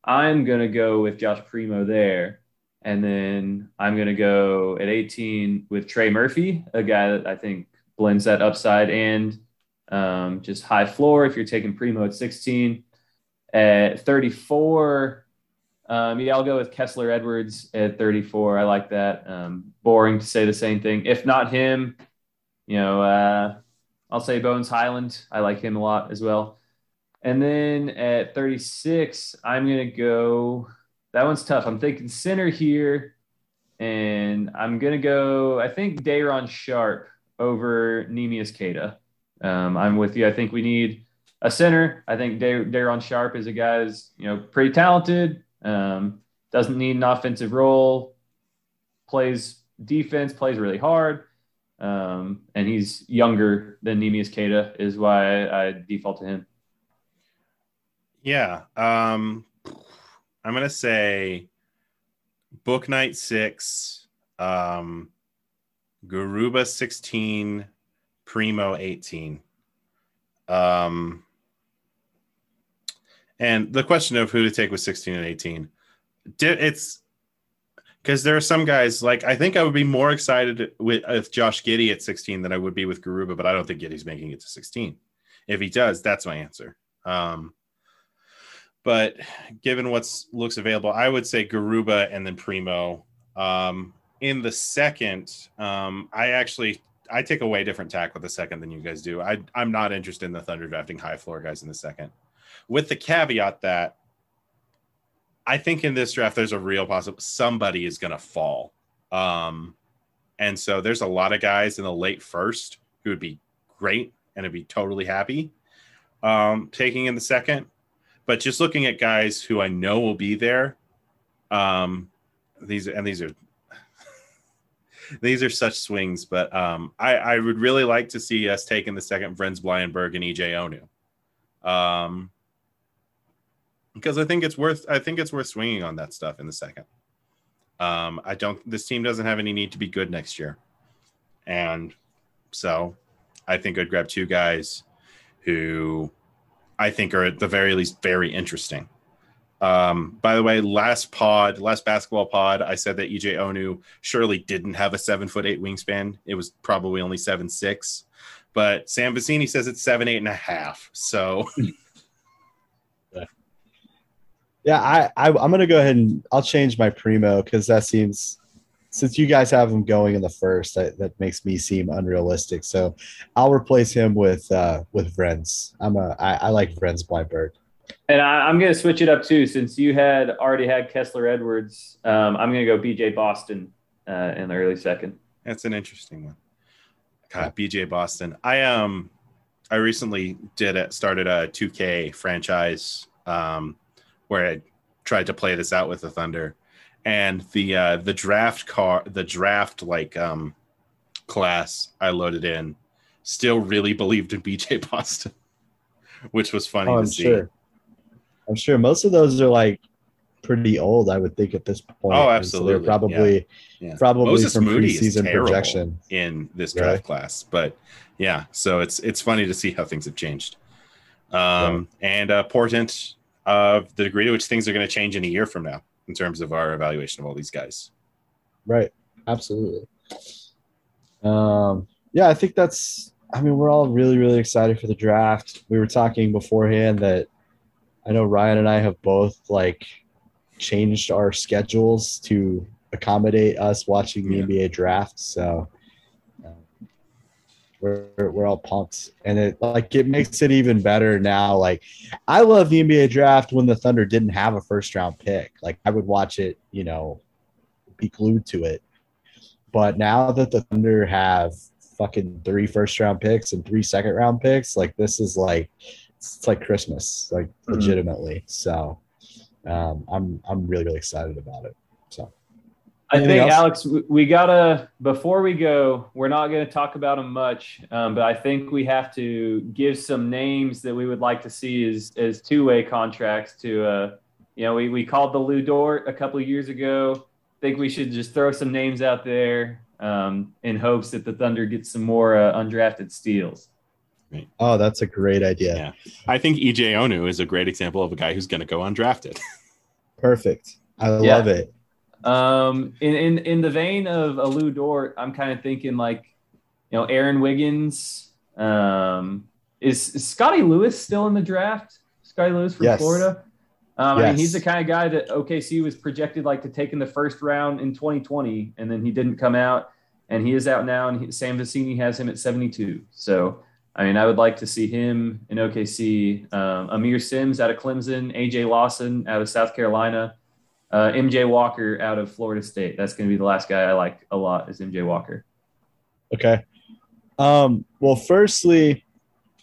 I'm gonna go with Josh Primo there. And then I'm gonna go at 18 with Trey Murphy, a guy that I think blends that upside and um, just high floor if you're taking Primo at 16. At 34, um, yeah, I'll go with Kessler Edwards at 34. I like that. Um, boring to say the same thing. If not him, you know, uh, I'll say Bones Hyland. I like him a lot as well. And then at 36, I'm going to go. That one's tough. I'm thinking center here. And I'm to go, I think, Day'Ron Sharpe over Neemias Queta. Um, I'm with you. I think we need a center. I think Day- Day'Ron Sharpe is a guy who's you know pretty talented. Um, doesn't need an offensive role. Plays defense. Plays really hard. Um, and he's younger than Neemias Queta is why I, I default to him. Yeah. Um, I'm gonna say Bouknight six, um, Garuba sixteen, Primo eighteen. Um, and the question of who to take with sixteen and eighteen, it's because there are some guys like I think I would be more excited with with Josh Giddey at sixteen than I would be with Garuba, but I don't think Giddey's making it to sixteen. If he does, that's my answer. Um, but given what's looks available, I would say Garuba and then Primo. Um, in the second, um, I actually I take a way different tack with the second than you guys do. I I'm not interested in the Thunder drafting high floor guys in the second, with the caveat that I think in this draft there's a real possible somebody is going to fall, um, and so there's a lot of guys in the late first who would be great and would be totally happy um, taking in the second but just looking at guys who I know will be there, um, these and these are these are such swings. But um, I, I would really like to see us taking the second Vrenz Bleijenbergh and EJ Onu, um, because I think it's worth I think it's worth swinging on that stuff in the second. Um, I don't. This team doesn't have any need to be good next year, and so I think I'd grab two guys who I think are at the very least very interesting. Um, by the way, last pod, last basketball pod, I said that EJ Onu surely didn't have a seven foot eight wingspan. It was probably only seven six, but Sam Vecenie says it's seven eight and a half. So Yeah, I, I I'm gonna go ahead and I'll change my primo because that seems since you guys have him going in the first, that, that makes me seem unrealistic. So I'll replace him with uh with Vrenz. I'm a I, I like Vrenz Bleijenbergh. And I, I'm going to switch it up too, since you had already had Kessler Edwards. Um, I'm going to go BJ Boston uh, in the early second. that's an interesting one. God, BJ Boston. I um I recently did it started a 2K franchise um where I tried to play this out with the Thunder and the uh the draft car the draft like um class I loaded in still really believed in BJ Boston which was funny Oh, to I'm see. sure. I'm sure most of those are like pretty old. I would think at this point. Oh, so absolutely, they're probably Yeah. probably Moses from Moody preseason projection. in this Really? draft class. But yeah, so it's it's funny to see how things have changed. Um, and uh, portent of the degree to which things are going to change in a year from now in terms of our evaluation of all these guys. Right. Absolutely. Um, yeah, I think that's, I mean, we're all really, really excited for the draft. We were talking beforehand that I know Ryan and I have both like changed our schedules to accommodate us watching the Yeah. NBA draft. So we're, we're all pumped. And it like, it makes it even better now. Like, I love the NBA draft when the Thunder didn't have a first round pick. Like, I would watch it, you know, be glued to it. But now that the Thunder have fucking three first round picks and three second round picks, like this is like it's like Christmas, like Mhm. legitimately. So um, I'm I'm really really excited about it. So I Anything think else? Alex, we- we gotta before we go, we're not gonna talk about them much, um, but I think we have to give some names that we would like to see as as two way contracts. To uh, you know, we we called the Lu Dort a couple of years ago. I think we should just throw some names out there um, in hopes that the Thunder gets some more uh, undrafted steals. Oh, that's a great idea. Yeah. I think EJ Onu is a great example of a guy who's going to go undrafted. Perfect. I Yeah. love it. Um, in, in in the vein of a Lu Dort, I'm kind of thinking like, you know, Aaron Wiggins. Um, is, is Scottie Lewis still in the draft? Scottie Lewis from Yes. Florida. Um, I mean, Yes. he's the kind of guy that OKC was projected like to take in the first round in 2020, and then he didn't come out, and he is out now, and he, Sam Vecenie has him at 72. So, I mean, I would like to see him in OKC. Um, Aamir Simms out of Clemson, AJ Lawson out of South Carolina uh, MJ Walker out of Florida State. That's going to be the last guy I like a lot is MJ Walker. Okay. Um, well, firstly,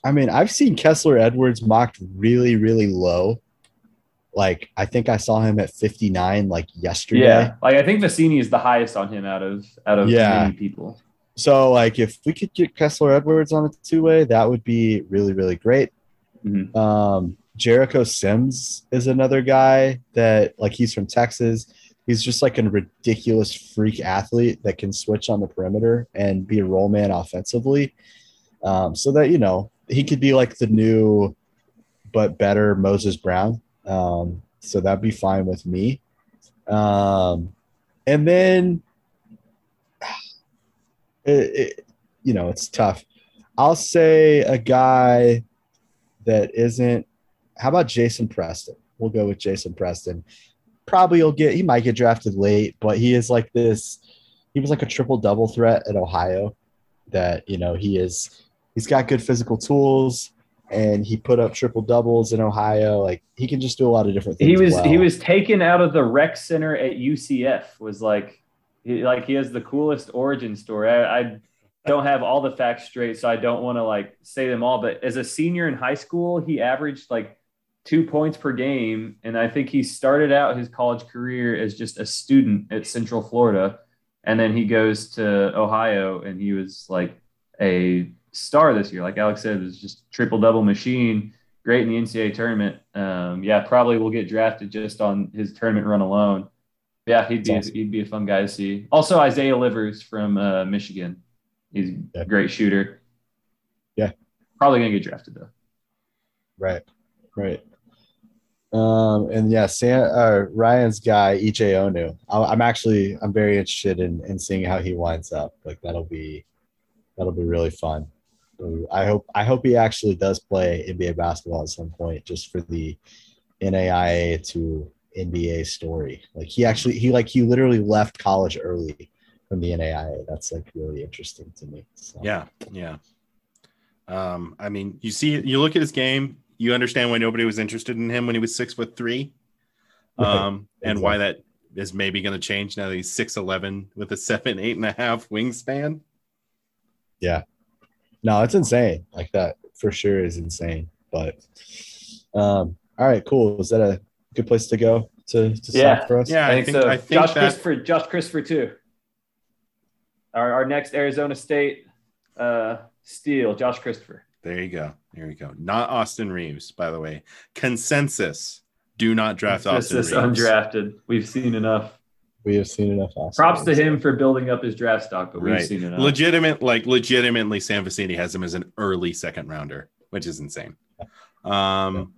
I mean, I've seen Kessler Edwards mocked really, really low. Like, I think I saw him at 59 like yesterday. Yeah, like I think Vecenie is the highest on him out of out of Yeah. many people. So, like, if we could get Kessler Edwards on a two way, that would be really, really great. Mhm. Um, Jericho Sims is another guy that, like, he's from Texas. He's just like a ridiculous freak athlete that can switch on the perimeter and be a roll man offensively. Um, so that, you know, he could be like the new but better Moses Brown. Um, so that'd be fine with me. Um, and then it, it, you know, it's tough. I'll say a guy that isn't. How about Jason Preston? We'll go with Jason Preston. Probably he'll get. He might get drafted late, but he is like this. He was like a triple double threat at Ohio. That you know he is. He's got good physical tools, and he put up triple doubles in Ohio. Like he can just do a lot of different things. He was well. he was taken out of the rec center at UCF. Was like he, like he has the coolest origin story. I, I don't have all the facts straight, so I don't want to like say them all. But as a senior in high school, he averaged like two points per game, and I think he started out his college career as just a student at Central Florida, and then he goes to Ohio, and he was like a star this year. Like Alex said, was just triple double machine. Great in the NCAA tournament. Um, yeah, probably will get drafted just on his tournament run alone. Yeah, he'd be awesome. he'd be a fun guy to see. Also, Isaiah Livers from uh, Michigan. He's Yeah. a great shooter. Yeah. probably gonna get drafted though. Right, right. Um, and yeah, Sam, uh, Ryan's guy EJ Onu. I, I'm actually I'm very interested in in seeing how he winds up. Like that'll be that'll be really fun. I hope I hope he actually does play NBA basketball at some point, just for the NAIA to NBA story. Like he actually he like he literally left college early from the NAIA. That's like really interesting to me. So, Yeah, yeah. Um, I mean, you see, you look at his game, you understand why nobody was interested in him when he was six foot three, Right. um, and why that is maybe going to change now that he's six eleven with a seven eight and a half wingspan. Yeah, no, it's insane. Like that for sure is insane. But um, all right, cool. Is that a good place to go to, to Yeah. stop for us? Yeah, I I think, think so. I think Josh that Christopher, Josh Christopher too. Our, our next Arizona State uh, steal, Josh Christopher. there you go, there you go. Not Austin Reaves, by the way. Consensus: Do not draft This Austin Reaves. undrafted. We've seen enough. We have seen enough. Austin Props to him for building up his draft stock, but we've Right. seen enough. legitimate like legitimately sam Vecenie has him as an early second rounder which is insane um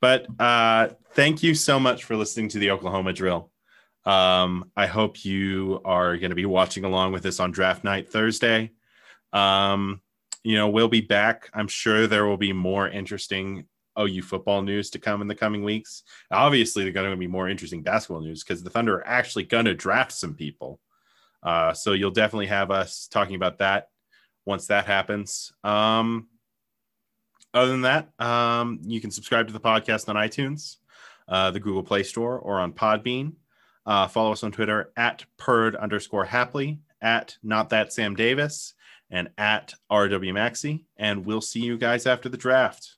but uh thank you so much for listening to the oklahoma drill um i hope you are going to be watching along with us on draft night thursday um you know we'll be back i'm sure there will be more interesting OU football news to come in the coming weeks. Obviously, they're going to be more interesting basketball news because the Thunder are actually going to draft some people. Uh, so you'll definitely have us talking about that once that happens. Um, other than that, um, you can subscribe to the podcast on iTunes, uh, the Google Play Store, or on Podbean. Uh, follow us on Twitter at purd underscore happily, at not that Sam Davis, and at RW Maxi. And we'll see you guys after the draft.